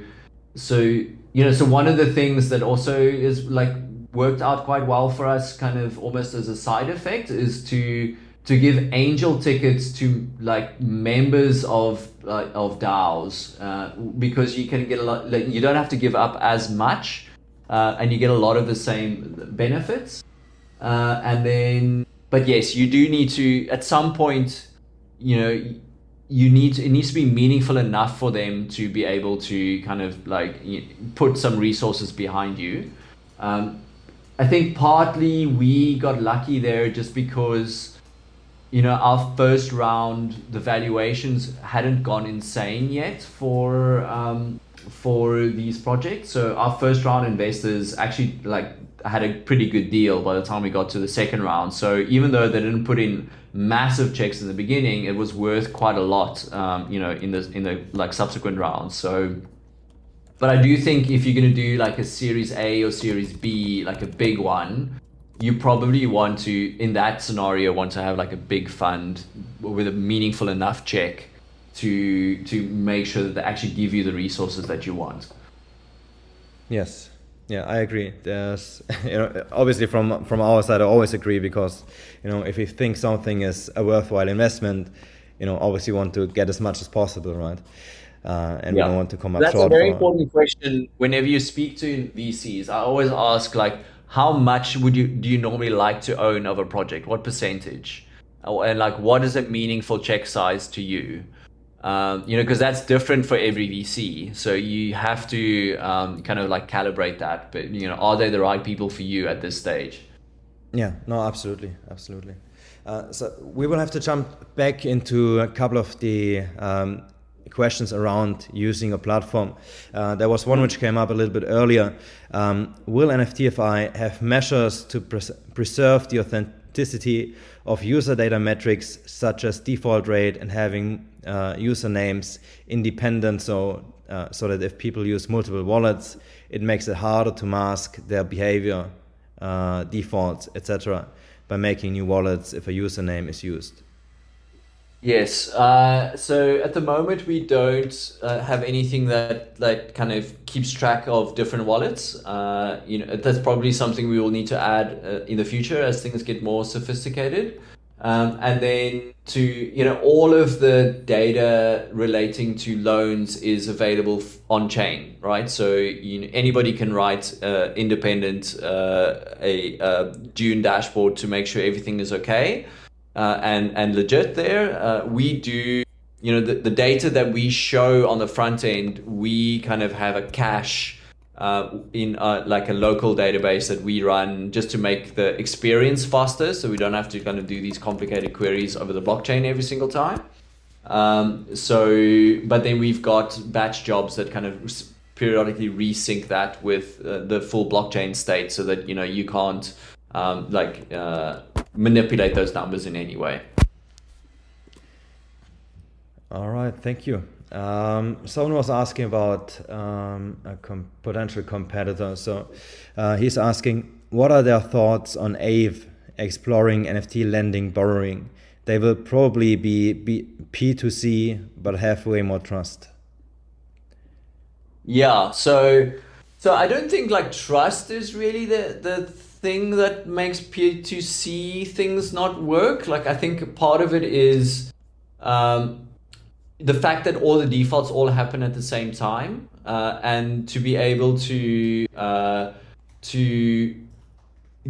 so you know, so one of the things that also is like worked out quite well for us, kind of almost as a side effect, is to to give angel tickets to like members of uh, of DAOs uh, because you can get a lot. Like, you don't have to give up as much, uh, and you get a lot of the same benefits. Uh, and then, but yes, you do need to at some point, you know, you need to, it needs to be meaningful enough for them to be able to kind of like put some resources behind you. Um, I think partly we got lucky there just because you know, our first round, the valuations hadn't gone insane yet for um, for these projects. So our first round investors actually like had a pretty good deal by the time we got to the second round. So even though they didn't put in massive checks in the beginning, it was worth quite a lot, um, you know, in the in the like subsequent rounds. So, but I do think if you're gonna do like a Series A or Series B, like a big one, you probably want to in that scenario want to have like a big fund with a meaningful enough check to to make sure that they actually give you the resources that you want. Yes. Yeah i agree. There's you know obviously from from our side i always agree because you know if you think something is a worthwhile investment you know obviously want to get as much as possible right uh, and yeah. we don't want to come up that's short a very important question whenever you speak to vcs i always ask like how much would you do you normally like to own of a project? What percentage? And like, what is a meaningful check size to you? Um, you know, because that's different for every VC. So you have to um, kind of like calibrate that. But you know, are they the right people for you at this stage? Yeah. No. Absolutely. Absolutely. Uh, so we will have to jump back into a couple of the um, questions around using a platform. Uh, there was one which came up a little bit earlier. Um, will NFTfi have measures to pres preserve the authenticity of user data metrics such as default rate and having uh, usernames independent so, uh, so that if people use multiple wallets, it makes it harder to mask their behavior, uh, defaults, etc. by making new wallets if a username is used? Yes. Uh, so at the moment, we don't uh, have anything that that kind of keeps track of different wallets. Uh, you know, that's probably something we will need to add uh, in the future as things get more sophisticated. Um, and then to you know, all of the data relating to loans is available on chain, right? So you know, anybody can write uh, independent uh, a, a Dune dashboard to make sure everything is okay uh, and and legit there. Uh, we do you know the, the data that we show on the front end we kind of have a cache uh, in uh, like a local database that we run just to make the experience faster so we don't have to kind of do these complicated queries over the blockchain every single time um, so but then we've got batch jobs that kind of periodically resync that with uh, the full blockchain state so that you know you can't um, like uh, manipulate those numbers in any way. All right, thank you. Um, someone was asking about um, a com potential competitor. So uh, he's asking, what are their thoughts on Aave exploring NFT lending borrowing? They will probably be, be P2C, but have way more trust. Yeah, so so I don't think like trust is really the the thing that makes P2C things not work. Like I think part of it is um, the fact that all the defaults all happen at the same time, uh, and to be able to uh, to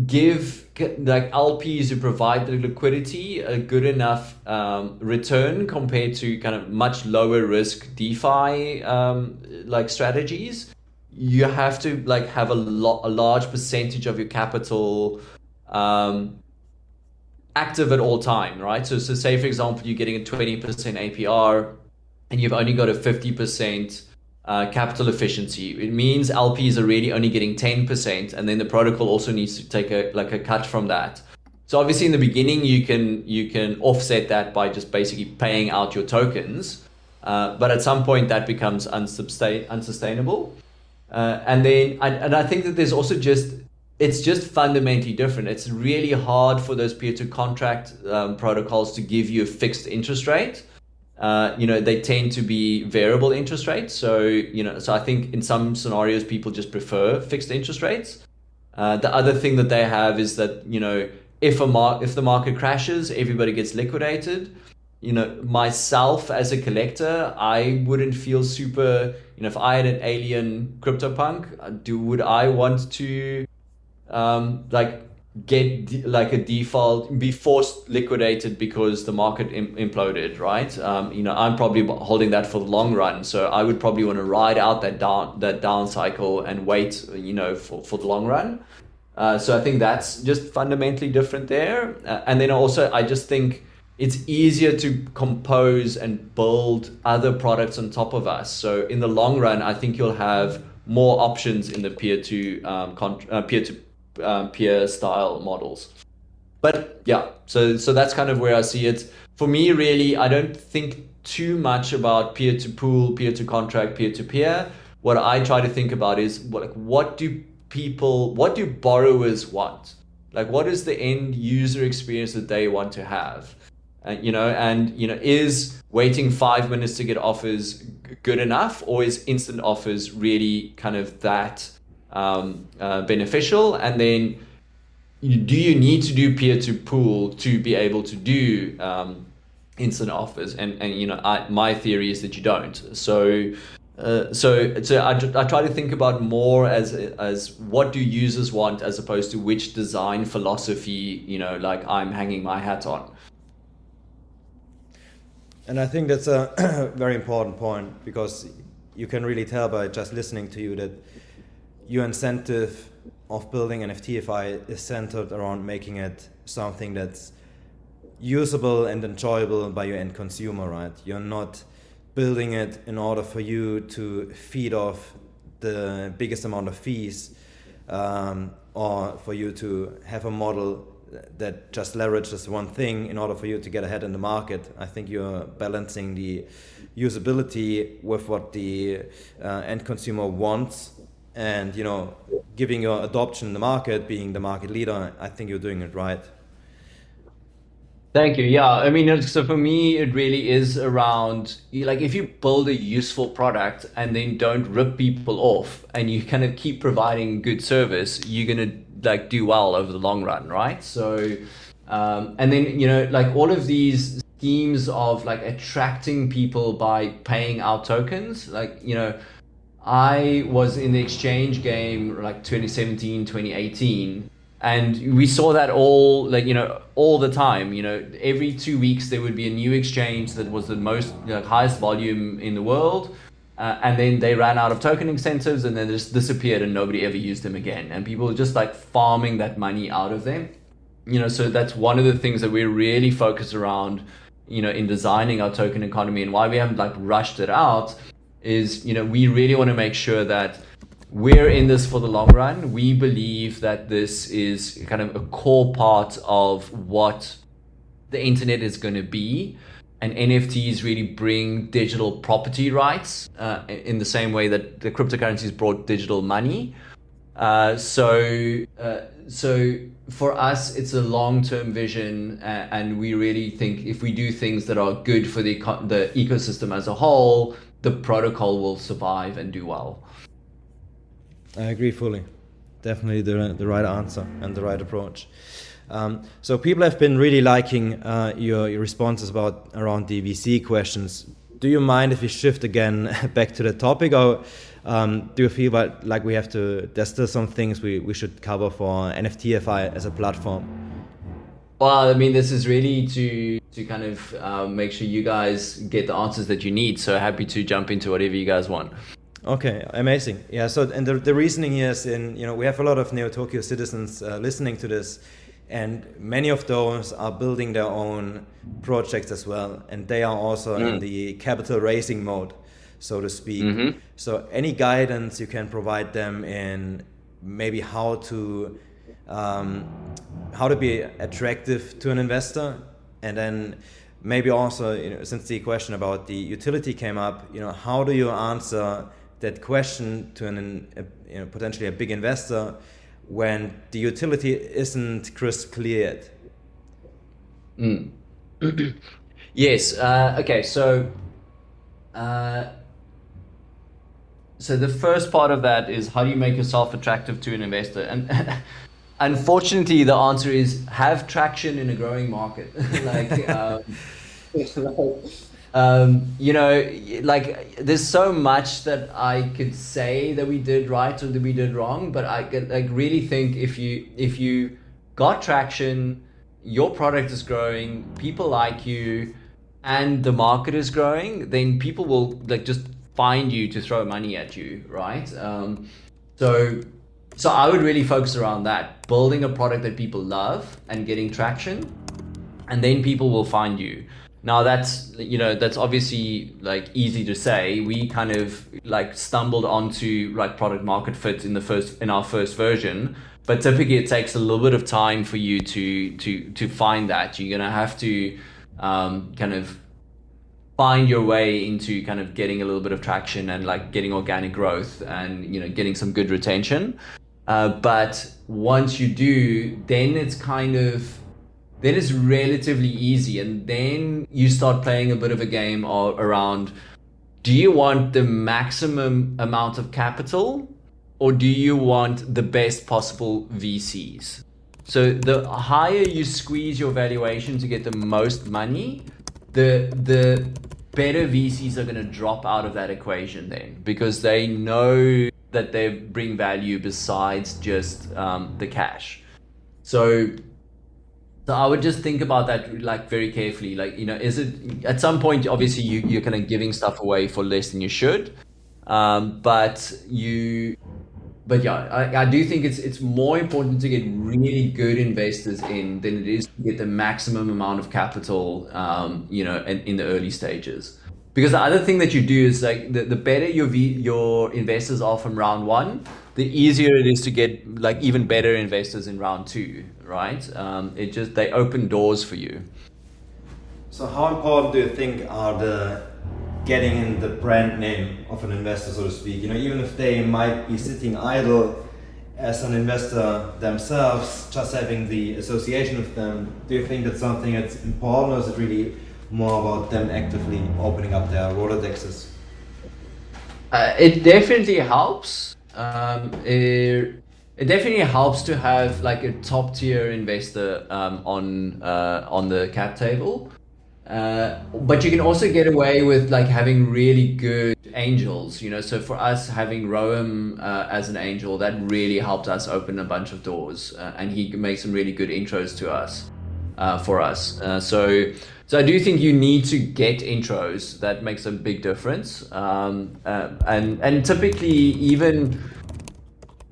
give like LPs who provide the liquidity a good enough um, return compared to kind of much lower risk DeFi um, like strategies you have to like have a lot a large percentage of your capital um, active at all time, right? So, so say for example you're getting a 20% APR and you've only got a 50% uh, capital efficiency. It means LPs are really only getting 10%, and then the protocol also needs to take a like a cut from that. So obviously in the beginning you can you can offset that by just basically paying out your tokens, uh, but at some point that becomes unsustain- unsustainable. Uh, and then, I, and I think that there's also just, it's just fundamentally different. It's really hard for those peer to contract um, protocols to give you a fixed interest rate. Uh, you know, they tend to be variable interest rates. So, you know, so I think in some scenarios, people just prefer fixed interest rates. Uh, the other thing that they have is that you know if a mar- if the market crashes, everybody gets liquidated. You know, myself as a collector, I wouldn't feel super. You know, if I had an alien CryptoPunk, do would I want to, um, like get like a default be forced liquidated because the market Im- imploded right? Um, you know i'm probably holding that for the long run. So i would probably want to ride out that down that down cycle and wait you know for, for the long run. Uh, so i think that's just fundamentally different there. Uh, and then also i just think it's easier to compose and build other products on top of us so in the long run i think you'll have more options in the peer to um, con- uh, peer to um, peer style models. But yeah, so so that's kind of where I see it. For me, really, I don't think too much about peer to pool, peer to contract, peer to peer. What I try to think about is what like what do people, what do borrowers want? Like, what is the end user experience that they want to have? Uh, you know, and you know, is waiting five minutes to get offers good enough, or is instant offers really kind of that? um, uh, beneficial? And then do you need to do peer to pool to be able to do um, instant offers? And and you know I, my theory is that you don't. So uh, so so I, I try to think about more as as what do users want as opposed to which design philosophy you know like I'm hanging my hat on and I think that's a very important point because you can really tell by just listening to you that your incentive of building an is centered around making it something that's usable and enjoyable by your end consumer, right? You're not building it in order for you to feed off the biggest amount of fees um, or for you to have a model that just leverages one thing in order for you to get ahead in the market. I think you're balancing the usability with what the uh, end consumer wants and you know giving your adoption in the market being the market leader i think you're doing it right thank you yeah i mean so for me it really is around like if you build a useful product and then don't rip people off and you kind of keep providing good service you're going to like do well over the long run right so um, and then you know like all of these schemes of like attracting people by paying out tokens like you know I was in the exchange game like 2017, 2018. And we saw that all like you know all the time. You know, every two weeks there would be a new exchange that was the most know, highest volume in the world, uh, and then they ran out of token incentives and then just disappeared and nobody ever used them again. And people were just like farming that money out of them. You know, so that's one of the things that we're really focused around. You know, in designing our token economy and why we haven't like rushed it out is you know we really want to make sure that we're in this for the long run. We believe that this is kind of a core part of what the internet is going to be. And NFTs really bring digital property rights uh, in the same way that the cryptocurrencies brought digital money. Uh, so, uh, so for us, it's a long-term vision, uh, and we really think if we do things that are good for the the ecosystem as a whole, the protocol will survive and do well. I agree fully. Definitely the, the right answer and the right approach. Um, so people have been really liking uh, your, your responses about around DVC questions. Do you mind if we shift again back to the topic, or um, do you feel like we have to? There's still some things we, we should cover for NFTfi as a platform. Well, I mean, this is really to to kind of uh, make sure you guys get the answers that you need. So happy to jump into whatever you guys want. Okay, amazing. Yeah. So, and the, the reasoning here is in you know we have a lot of Neo Tokyo citizens uh, listening to this, and many of those are building their own projects as well, and they are also mm. in the capital raising mode, so to speak. Mm-hmm. So, any guidance you can provide them in maybe how to um, how to be attractive to an investor, and then maybe also you know, since the question about the utility came up, you know how do you answer that question to an a, you know, potentially a big investor when the utility isn't crystal clear yet? Mm. yes. Uh, okay. So. Uh, so the first part of that is how do you make yourself attractive to an investor? And unfortunately, the answer is have traction in a growing market. like, um, um, you know, like there's so much that I could say that we did right or that we did wrong, but I like really think if you if you got traction, your product is growing, people like you, and the market is growing, then people will like just find you to throw money at you, right? Um, so so I would really focus around that, building a product that people love and getting traction, and then people will find you. Now that's you know that's obviously like easy to say. We kind of like stumbled onto like product market fit in the first in our first version, but typically it takes a little bit of time for you to to to find that. You're gonna have to um, kind of find your way into kind of getting a little bit of traction and like getting organic growth and you know getting some good retention uh, but once you do, then it's kind of then it's relatively easy, and then you start playing a bit of a game around. Do you want the maximum amount of capital, or do you want the best possible VCs? So the higher you squeeze your valuation to get the most money, the the better VCs are going to drop out of that equation then because they know that they bring value besides just um, the cash. So, so I would just think about that like very carefully. Like you know, is it at some point obviously you you're kind of giving stuff away for less than you should, um, but you. But yeah, I, I do think it's it's more important to get really good investors in than it is to get the maximum amount of capital, um, you know, in, in the early stages because the other thing that you do is like the, the better your v, your investors are from round one the easier it is to get like even better investors in round two right um, it just they open doors for you so how important do you think are the getting in the brand name of an investor so to speak you know even if they might be sitting idle as an investor themselves just having the association with them do you think that's something that's important or is it really more about them actively opening up their Rolodexes? Uh, it definitely helps. Um, it, it definitely helps to have like a top tier investor um, on uh, on the cap table. Uh, but you can also get away with like having really good angels, you know. So for us, having Roham uh, as an angel, that really helped us open a bunch of doors, uh, and he makes some really good intros to us, uh, for us. Uh, so so I do think you need to get intros. That makes a big difference. Um, uh, and and typically even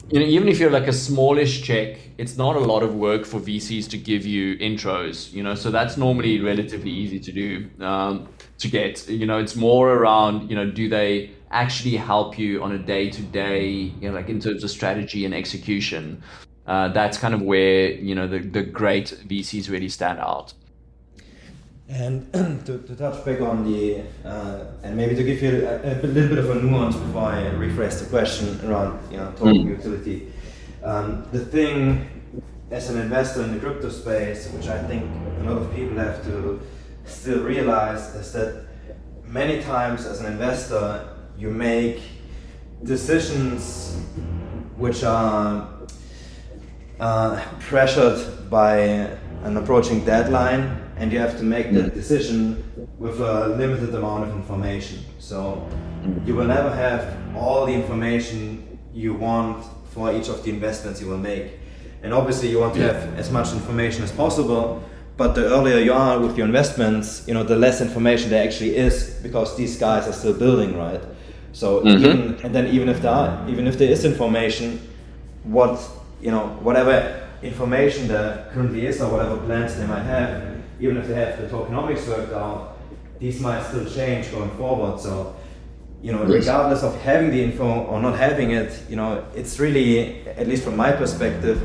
you know even if you're like a smallish check, it's not a lot of work for VCs to give you intros. You know, so that's normally relatively easy to do um, to get. You know, it's more around you know do they actually help you on a day to day, you know, like in terms of strategy and execution. Uh, that's kind of where you know the, the great VCs really stand out. And to, to touch back on the, uh, and maybe to give you a, a, little bit of a nuance before I rephrase the question around, you know, token mm. utility. Um, the thing as an investor in the crypto space, which I think a lot of people have to still realize, is that many times as an investor, you make decisions which are uh, pressured by an approaching deadline and you have to make that decision with a limited amount of information. So you will never have all the information you want for each of the investments you will make. And obviously you want to have as much information as possible, but the earlier you are with your investments, you know, the less information there actually is because these guys are still building, right? So mm-hmm. even, and then even if there are, even if there is information, what you know, whatever information there currently is or whatever plans they might have, even if they have the tokenomics worked out, these might still change going forward. So, you know, regardless of having the info or not having it, you know, it's really, at least from my perspective,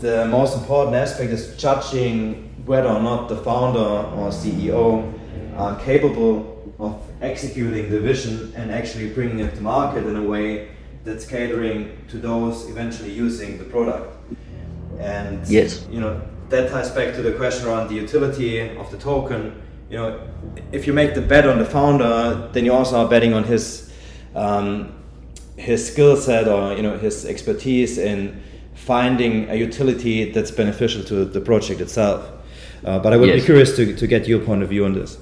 the most important aspect is judging whether or not the founder or CEO are capable of executing the vision and actually bringing it to market in a way that's catering to those eventually using the product. And yes, you know, that ties back to the question around the utility of the token. You know, if you make the bet on the founder, then you also are betting on his um, his skill set or you know his expertise in finding a utility that's beneficial to the project itself. Uh, but I would yes. be curious to, to get your point of view on this.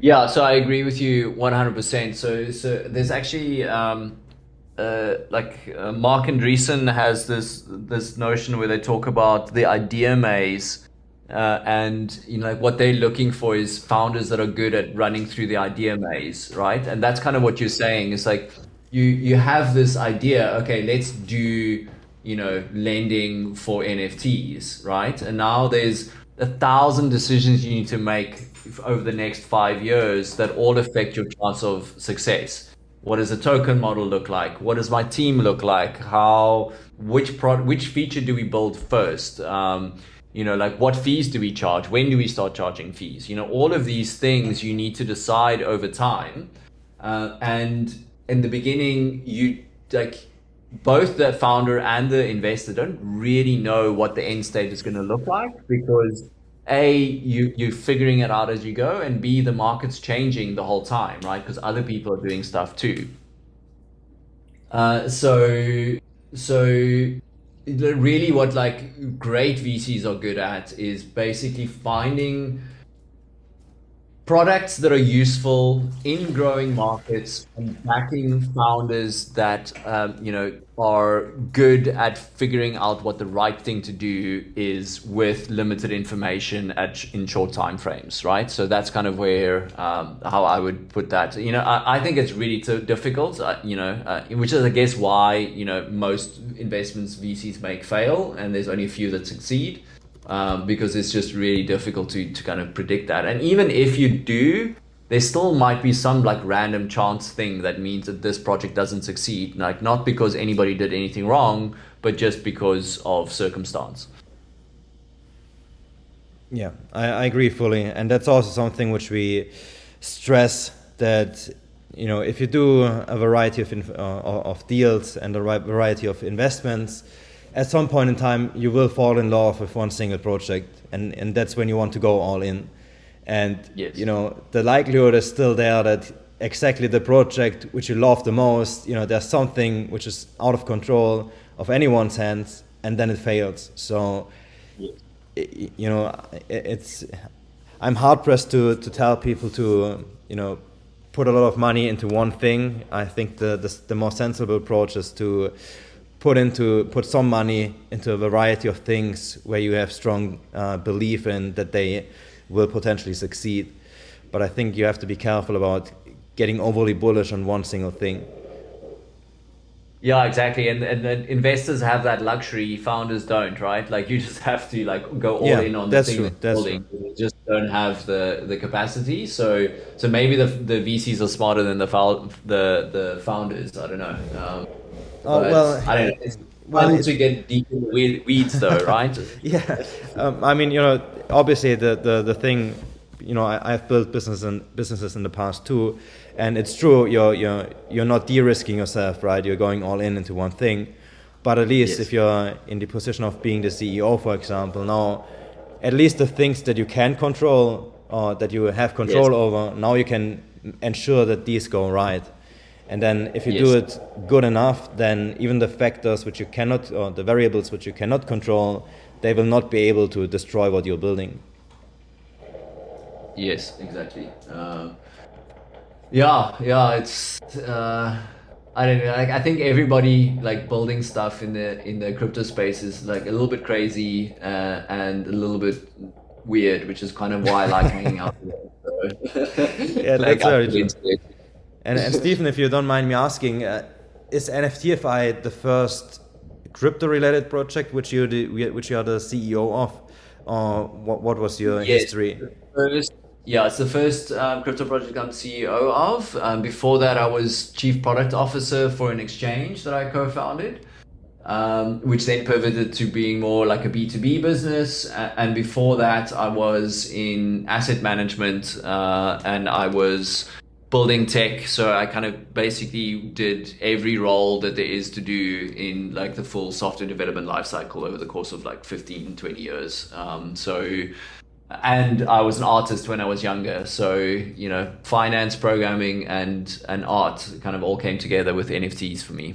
Yeah, so I agree with you 100%. So, so there's actually um, uh, like uh, Marc Andreessen has this this notion where they talk about the idea maze, uh, and you know like what they're looking for is founders that are good at running through the idea maze, right? And that's kind of what you're saying. It's like you you have this idea. Okay, let's do you know lending for NFTs, right? And now there's a thousand decisions you need to make over the next five years that all affect your chance of success. What does a token model look like? What does my team look like? How which pro which feature do we build first? Um, you know, like what fees do we charge? When do we start charging fees? You know, all of these things you need to decide over time. Uh, and in the beginning, you like both the founder and the investor don't really know what the end state is going to look like because a you you're figuring it out as you go and b the market's changing the whole time right? Because other people are doing stuff too. Uh, so so really what like great vcs are good at is basically finding products that are useful in growing markets and backing founders that um, you know are good at figuring out what the right thing to do is with limited information at in short time frames right? So that's kind of where um, how i would put that. You know i, I think it's really too difficult uh, you know uh, which is i guess why you know most investments vcs make fail and there's only a few that succeed um, because it's just really difficult to, to kind of predict that. And even if you do, there still might be some like random chance thing that means that this project doesn't succeed. Like not because anybody did anything wrong, but just because of circumstance. Yeah, I, I agree fully, and that's also something which we stress that you know if you do a variety of uh, of deals and a variety of investments at some point in time you will fall in love with one single project and, and that's when you want to go all in and yes. you know the likelihood is still there that exactly the project which you love the most you know there's something which is out of control of anyone's hands and then it fails so yes. it, you know it's i'm hard pressed to to tell people to you know put a lot of money into one thing i think the the, the more sensible approach is to put into put some money into a variety of things where you have strong uh, belief in that they will potentially succeed. But I think you have to be careful about getting overly bullish on one single thing. Yeah, exactly. And and then investors have that luxury, founders don't, right? Like you just have to like go all yeah, in on the thing true. that's building. You just don't have the the capacity. So so maybe the the VCs are smarter than the the the founders. I don't know. Um, Oh well, I don't know. well, once we get deep in the weeds, though, right? yeah, um, I mean, you know, obviously the the, the thing, you know, I, have built business and businesses in the past too, and it's true. You're you're you're not de-risking yourself, right? You're going all in into one thing, but at least yes. if you're in the position of being the CEO, for example, now, at least the things that you can control or that you have control yes. over, now you can ensure that these go right and then if you yes. do it good enough, then even the factors which you cannot, or the variables which you cannot control, they will not be able to destroy what you're building. Yes, exactly. Uh, yeah, yeah, it's. Uh, I don't know. Like, I think everybody like building stuff in the in the crypto space is like a little bit crazy uh, and a little bit weird, which is kind of why I like hanging out. with them yeah, like, that's very true. And, and Stephen, if you don't mind me asking, uh, is NFTfi the first crypto-related project which you which you are the CEO of, or what, what was your yes, history? First, yeah, it's the first um, crypto project I'm CEO of. Um, before that, I was chief product officer for an exchange that I co-founded. Um, which then pivoted to being more like a B2B business. And before that, I was in asset management uh, and I was building tech. So I kind of basically did every role that there is to do in like the full software development lifecycle over the course of like 15, 20 years. Um, so and I was an artist when I was younger. So you know, finance, programming, and and art kind of all came together with NFTs for me.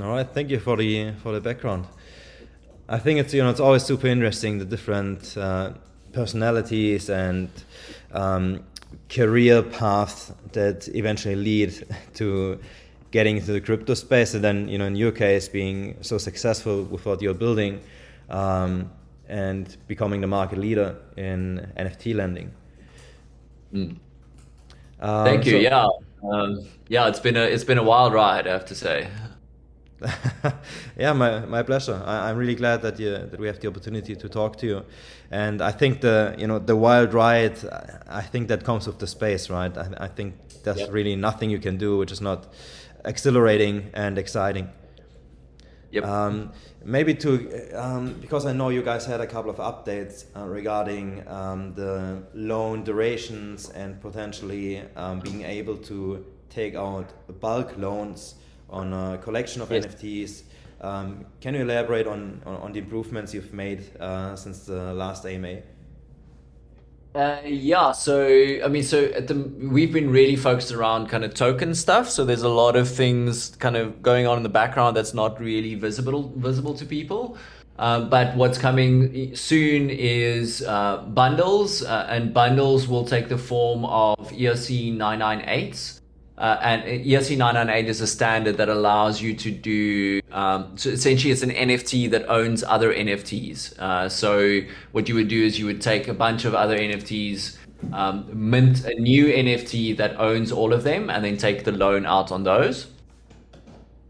All right, thank you for the for the background. I think it's you know it's always super interesting the different uh, personalities and um, career paths that eventually lead to getting into the crypto space, and then you know in your case being so successful with what you're building. Um, and becoming the market leader in NFT lending. Mm. Um, Thank you. So, yeah, um, yeah. It's been a it's been a wild ride, I have to say. yeah, my, my pleasure. I, am really glad that you that we have the opportunity to talk to you, and I think the you know the wild ride. I think that comes with the space, right? I, I think there's yep. really nothing you can do which is not exhilarating and exciting. Yep. Um, maybe to um, because I know you guys had a couple of updates uh, regarding um, the loan durations and potentially um, being able to take out bulk loans on a collection of yes. NFTs. Um, can you elaborate on, on, on, the improvements you've made uh, since the last AMA? Uh, yeah, so I mean, so at the we've been really focused around kind of token stuff. So there's a lot of things kind of going on in the background that's not really visible visible to people. Uh, but what's coming soon is uh, bundles, uh, and bundles will take the form of ERC 998s. Uh, and ERC 998 is a standard that allows you to do, um, so essentially it's an NFT that owns other NFTs. Uh, so what you would do is you would take a bunch of other NFTs, um, mint a new NFT that owns all of them, and then take the loan out on those.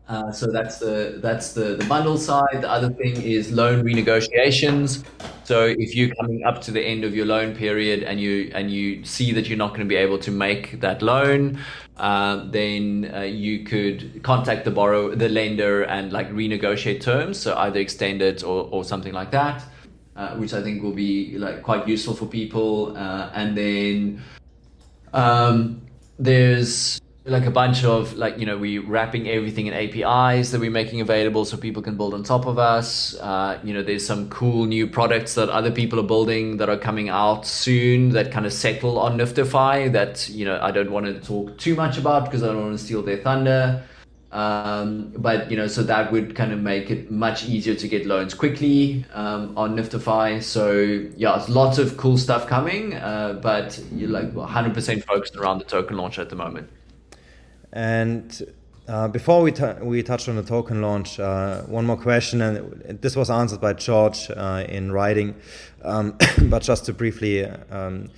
Uh, so that's the that's the, the bundle side. The other thing is loan renegotiations. So if you're coming up to the end of your loan period and you and you see that you're not going to be able to make that loan, uh, then uh, you could contact the borrower, the lender, and like renegotiate terms. So either extend it or or something like that, uh, which I think will be like quite useful for people. Uh, and then um, there's like a bunch of like you know we wrapping everything in apis that we're making available so people can build on top of us. Uh, you know there's some cool new products that other people are building that are coming out soon that kind of settle on NFTfi that you know i don't want to talk too much about because i don't want to steal their thunder. Um, but you know so that would kind of make it much easier to get loans quickly um, on NFTfi. So yeah it's lots of cool stuff coming uh, but you're like 100% focused around the token launch at the moment and uh, before we, we touch on the token launch, uh, one more question, and this was answered by George uh, in writing, um, but just to briefly um,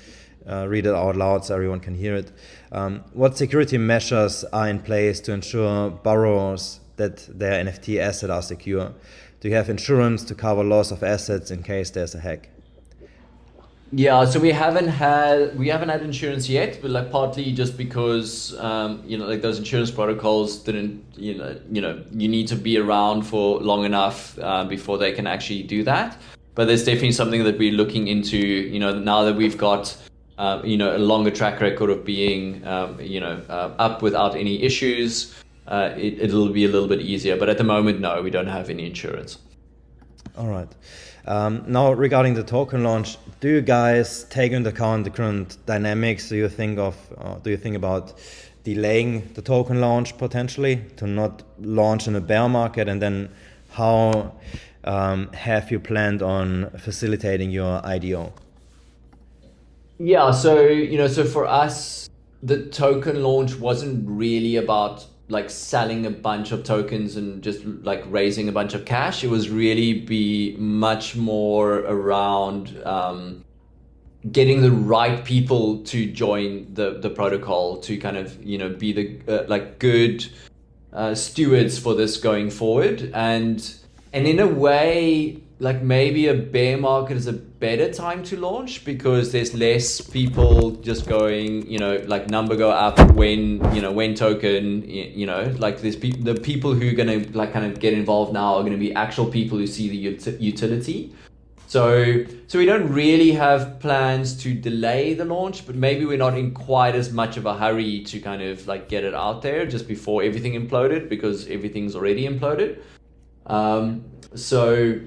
uh, read it out loud so everyone can hear it. Um, what security measures are in place to ensure borrowers that their NFT assets are secure? Do you have insurance to cover loss of assets in case there's a hack? Yeah, so we haven't had we haven't had insurance yet, but like partly just because um, you know like those insurance protocols didn't you know you know you need to be around for long enough uh, before they can actually do that. But there's definitely something that we're looking into. You know now that we've got uh, you know a longer track record of being um, you know uh, up without any issues, uh, it, it'll be a little bit easier. But at the moment, no, we don't have any insurance. All right. Um, now, regarding the token launch, do you guys take into account the current dynamics? Do you think of? Uh, do you think about delaying the token launch potentially to not launch in a bear market? And then, how um, have you planned on facilitating your IDO? Yeah, so you know, so for us, the token launch wasn't really about like selling a bunch of tokens and just like raising a bunch of cash. It was really be much more around um, getting the right people to join the the protocol to kind of you know be the uh, like good uh, stewards for this going forward and and in a way like maybe a bear market is a better time to launch because there's less people just going you know like number go up when you know when token you know like there's the people who are going to like kind of get involved now are going to be actual people who see the ut- utility. So so we don't really have plans to delay the launch but maybe we're not in quite as much of a hurry to kind of like get it out there just before everything imploded because everything's already imploded. Um, so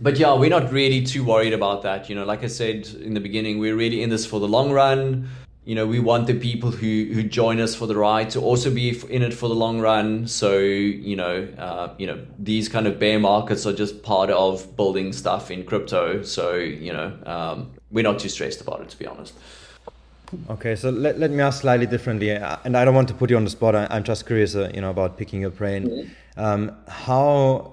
but yeah, we're not really too worried about that. You know, like I said in the beginning, we're really in this for the long run. You know, we want the people who who join us for the ride to also be in it for the long run. So you know, uh, you know, these kind of bear markets are just part of building stuff in crypto. So you know, um, we're not too stressed about it, to be honest. Okay, so let, let me ask slightly differently, and I don't want to put you on the spot. I, am just curious, uh, you know, about picking your brain. Mm-hmm. Um, how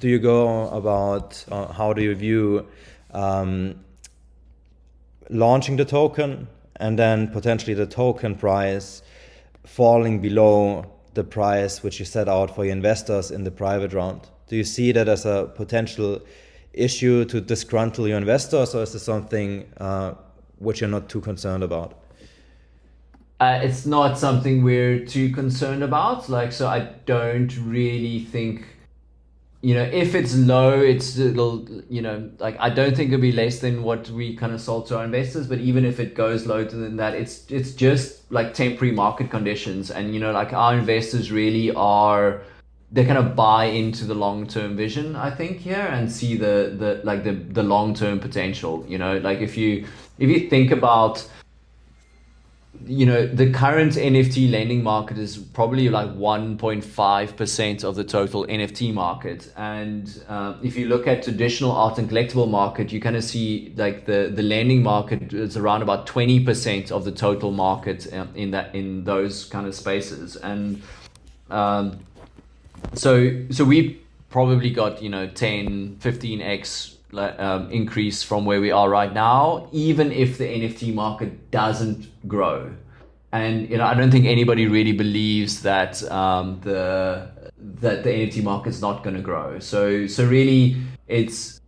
do you go about? Uh, how do you view um, launching the token and then potentially the token price falling below the price which you set out for your investors in the private round? Do you see that as a potential issue to disgruntle your investors, or is this something uh, which you're not too concerned about? Uh, it's not something we're too concerned about. Like, so I don't really think, you know, if it's low, it's it'll, you know, like I don't think it'll be less than what we kind of sold to our investors. But even if it goes lower than that, it's it's just like temporary market conditions, and you know, like our investors really are they kind of buy into the long term vision. I think here and see the the like the the long term potential. You know, like if you if you think about you know the current nft lending market is probably like 1.5% of the total nft market. And uh, if you look at traditional art and collectible market you kind of see like the the lending market is around about 20% of the total market um, in that in those kind of spaces. And um, so so we probably got you know 10 15x um, increase from where we are right now, even if the NFT market doesn't grow. And you know, I don't think anybody really believes that um, the that the NFT market is not going to grow. So so really, it's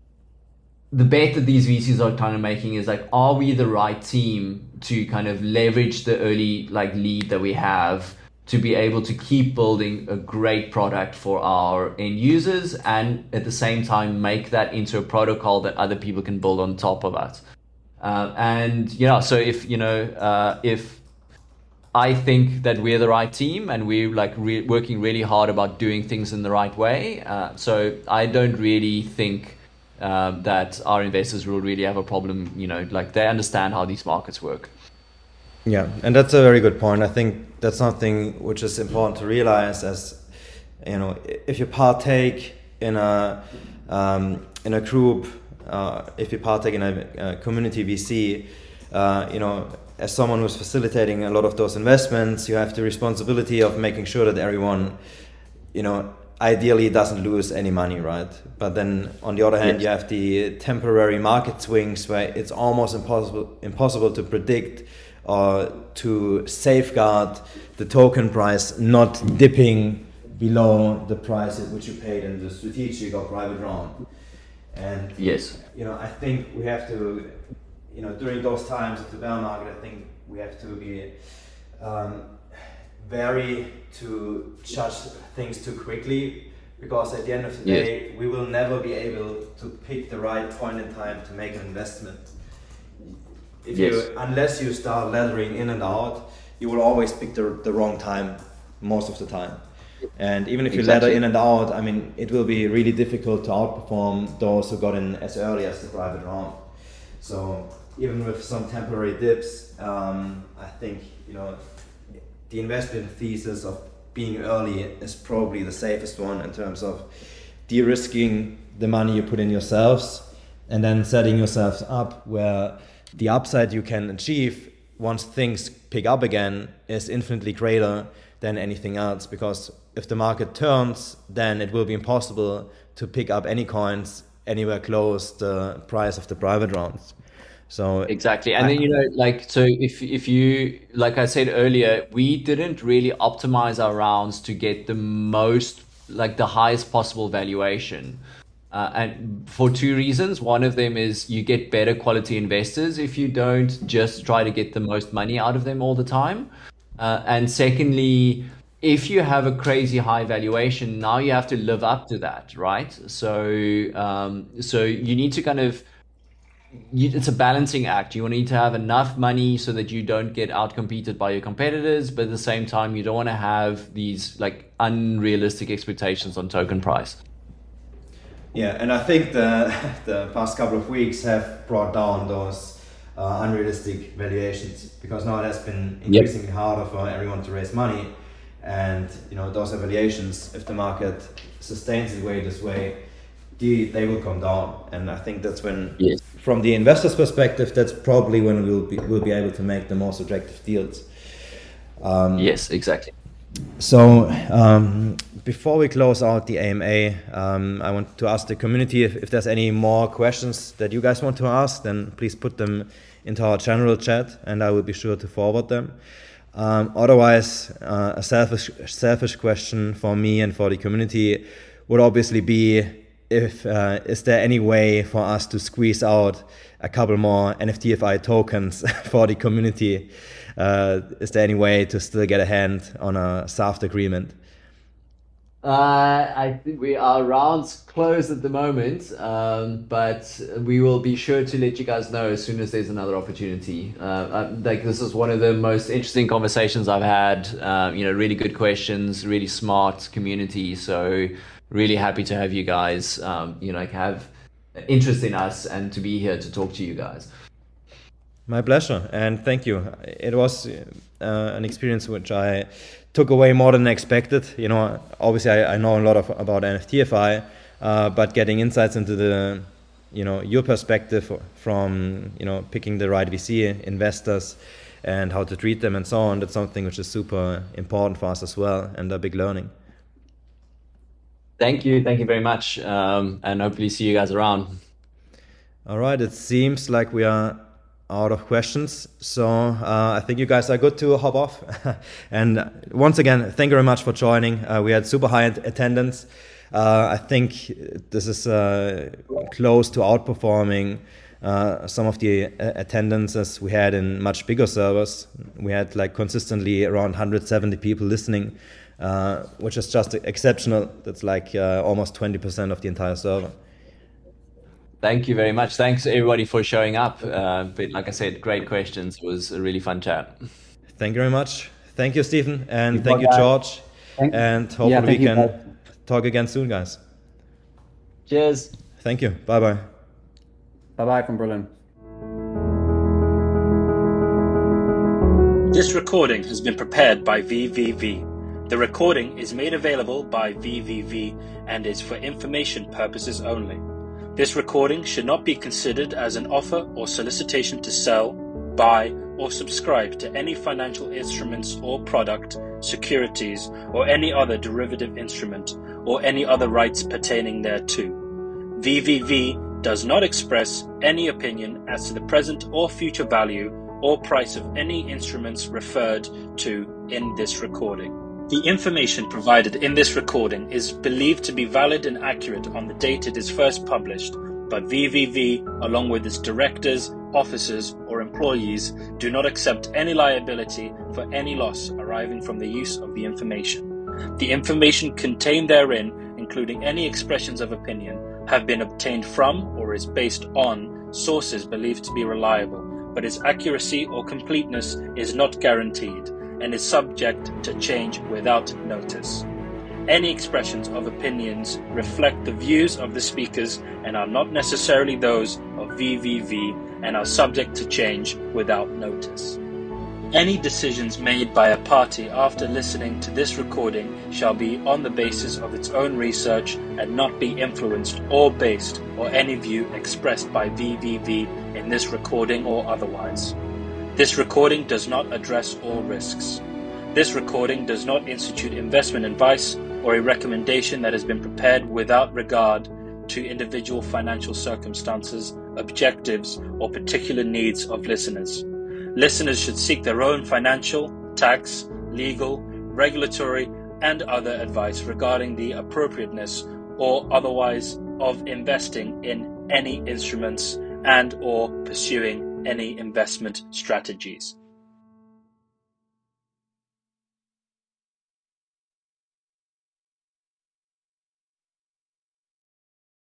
the bet that these VCs are kind of making is like, are we the right team to kind of leverage the early like lead that we have to be able to keep building a great product for our end users and at the same time make that into a protocol that other people can build on top of it. Uh, and yeah, so if you know uh, if I think that we're the right team and we're like re- working really hard about doing things in the right way, uh, so I don't really think um, that our investors will really have a problem. You know, like they understand how these markets work. Yeah, and that's a very good point. I think that's something which is important to realize as you know, if you partake in a um, in a group, uh, if you partake in a, a community VC, uh, you know, as someone who's facilitating a lot of those investments, you have the responsibility of making sure that everyone, you know, ideally doesn't lose any money, right? But then on the other hand, yes. you have the temporary market swings where it's almost impossible impossible to predict or to safeguard the token price not dipping below the price at which you paid in the strategic or private round. And yes, you know, I think we have to, you know, during those times of the bear market, I think we have to be um, very to judge things too quickly because at the end of the yes. day, we will never be able to pick the right point in time to make an investment if yes. you unless you start laddering in and out, you will always pick the, the wrong time most of the time. And even if you exactly. ladder in and out, I mean, it will be really difficult to outperform those who got in as early as the private round. So even with some temporary dips, um, I think you know the investment thesis of being early is probably the safest one in terms of de-risking the money you put in yourselves and then setting yourselves up where the upside you can achieve once things pick up again is infinitely greater than anything else because if the market turns then it will be impossible to pick up any coins anywhere close the price of the private rounds. So exactly. And I, then you know like so if if you like i said earlier we didn't really optimize our rounds to get the most like the highest possible valuation uh, and for two reasons. One of them is you get better quality investors if you don't just try to get the most money out of them all the time. Uh, and secondly, if you have a crazy high valuation, now you have to live up to that, right? So, um, so you need to kind of you, it's a balancing act. You need to have enough money so that you don't get outcompeted by your competitors, but at the same time, you don't want to have these like unrealistic expectations on token price. Yeah, and I think the the past couple of weeks have brought down those uh, unrealistic valuations because now it has been increasingly yep. harder for everyone to raise money, and you know those valuations, if the market sustains its way this way, they, they will come down, and I think that's when, yes. from the investor's perspective, that's probably when we'll be we'll be able to make the most attractive deals. Um, yes, exactly. So um, before we close out the AMA, um, I want to ask the community if, if, there's any more questions that you guys want to ask, then please put them into our general chat, and I will be sure to forward them. Um, otherwise, uh, a selfish selfish question for me and for the community would obviously be if uh, is there any way for us to squeeze out a couple more NFTfi tokens for the community? Uh, is there any way to still get a hand on a soft agreement? Uh, I think we are rounds closed at the moment, um, but we will be sure to let you guys know as soon as there's another opportunity. Uh, uh like this is one of the most interesting conversations I've had. Uh, you know, really good questions, really smart community. So really happy to have you guys. Um, you know, have interest in us and to be here to talk to you guys. My pleasure, and thank you. It was uh, an experience which I took away more than expected. You know, obviously I, I know a lot of, about NFTfi, uh, but getting insights into the, you know, your perspective from you know picking the right VC investors and how to treat them and so on. That's something which is super important for us as well, and a big learning. Thank you, thank you very much, um, and hopefully see you guys around. All right, it seems like we are out of questions. So uh, I think you guys are good to hop off. and once again, thank you very much for joining. Uh, we had super high attendance. Uh, I think this is uh, close to outperforming uh, some of the uh, attendances we had in much bigger servers. We had like consistently around 170 people listening, which is just exceptional. That's like almost 20% of the entire server. Thank you very much. Thanks everybody for showing up. Uh, but like I said, great questions. It was a really fun chat. Thank you very much. Thank you, Stephen, and thank you, George. Thank and hopefully yeah, we can you, talk again soon, guys. Cheers. Thank you. Bye bye. Bye bye from Berlin. This recording has been prepared by VVV. The recording is made available by VVV and is for information purposes only. This recording should not be considered as an offer or solicitation to sell, buy, or subscribe to any financial instruments or product, securities, or any other derivative instrument, or any other rights pertaining thereto. VVV does not express any opinion as to the present or future value or price of any instruments referred to in this recording. The information provided in this recording is believed to be valid and accurate on the date it is first published, but VVV, along with its directors, officers, or employees, do not accept any liability for any loss arising from the use of the information. The information contained therein, including any expressions of opinion, have been obtained from or is based on sources believed to be reliable, but its accuracy or completeness is not guaranteed and is subject to change without notice. Any expressions of opinions reflect the views of the speakers and are not necessarily those of VVV and are subject to change without notice. Any decisions made by a party after listening to this recording shall be on the basis of its own research and not be influenced or based on any view expressed by VVV in this recording or otherwise. This recording does not address all risks. This recording does not institute investment advice or a recommendation that has been prepared without regard to individual financial circumstances, objectives, or particular needs of listeners. Listeners should seek their own financial, tax, legal, regulatory, and other advice regarding the appropriateness or otherwise of investing in any instruments and or pursuing any investment strategies.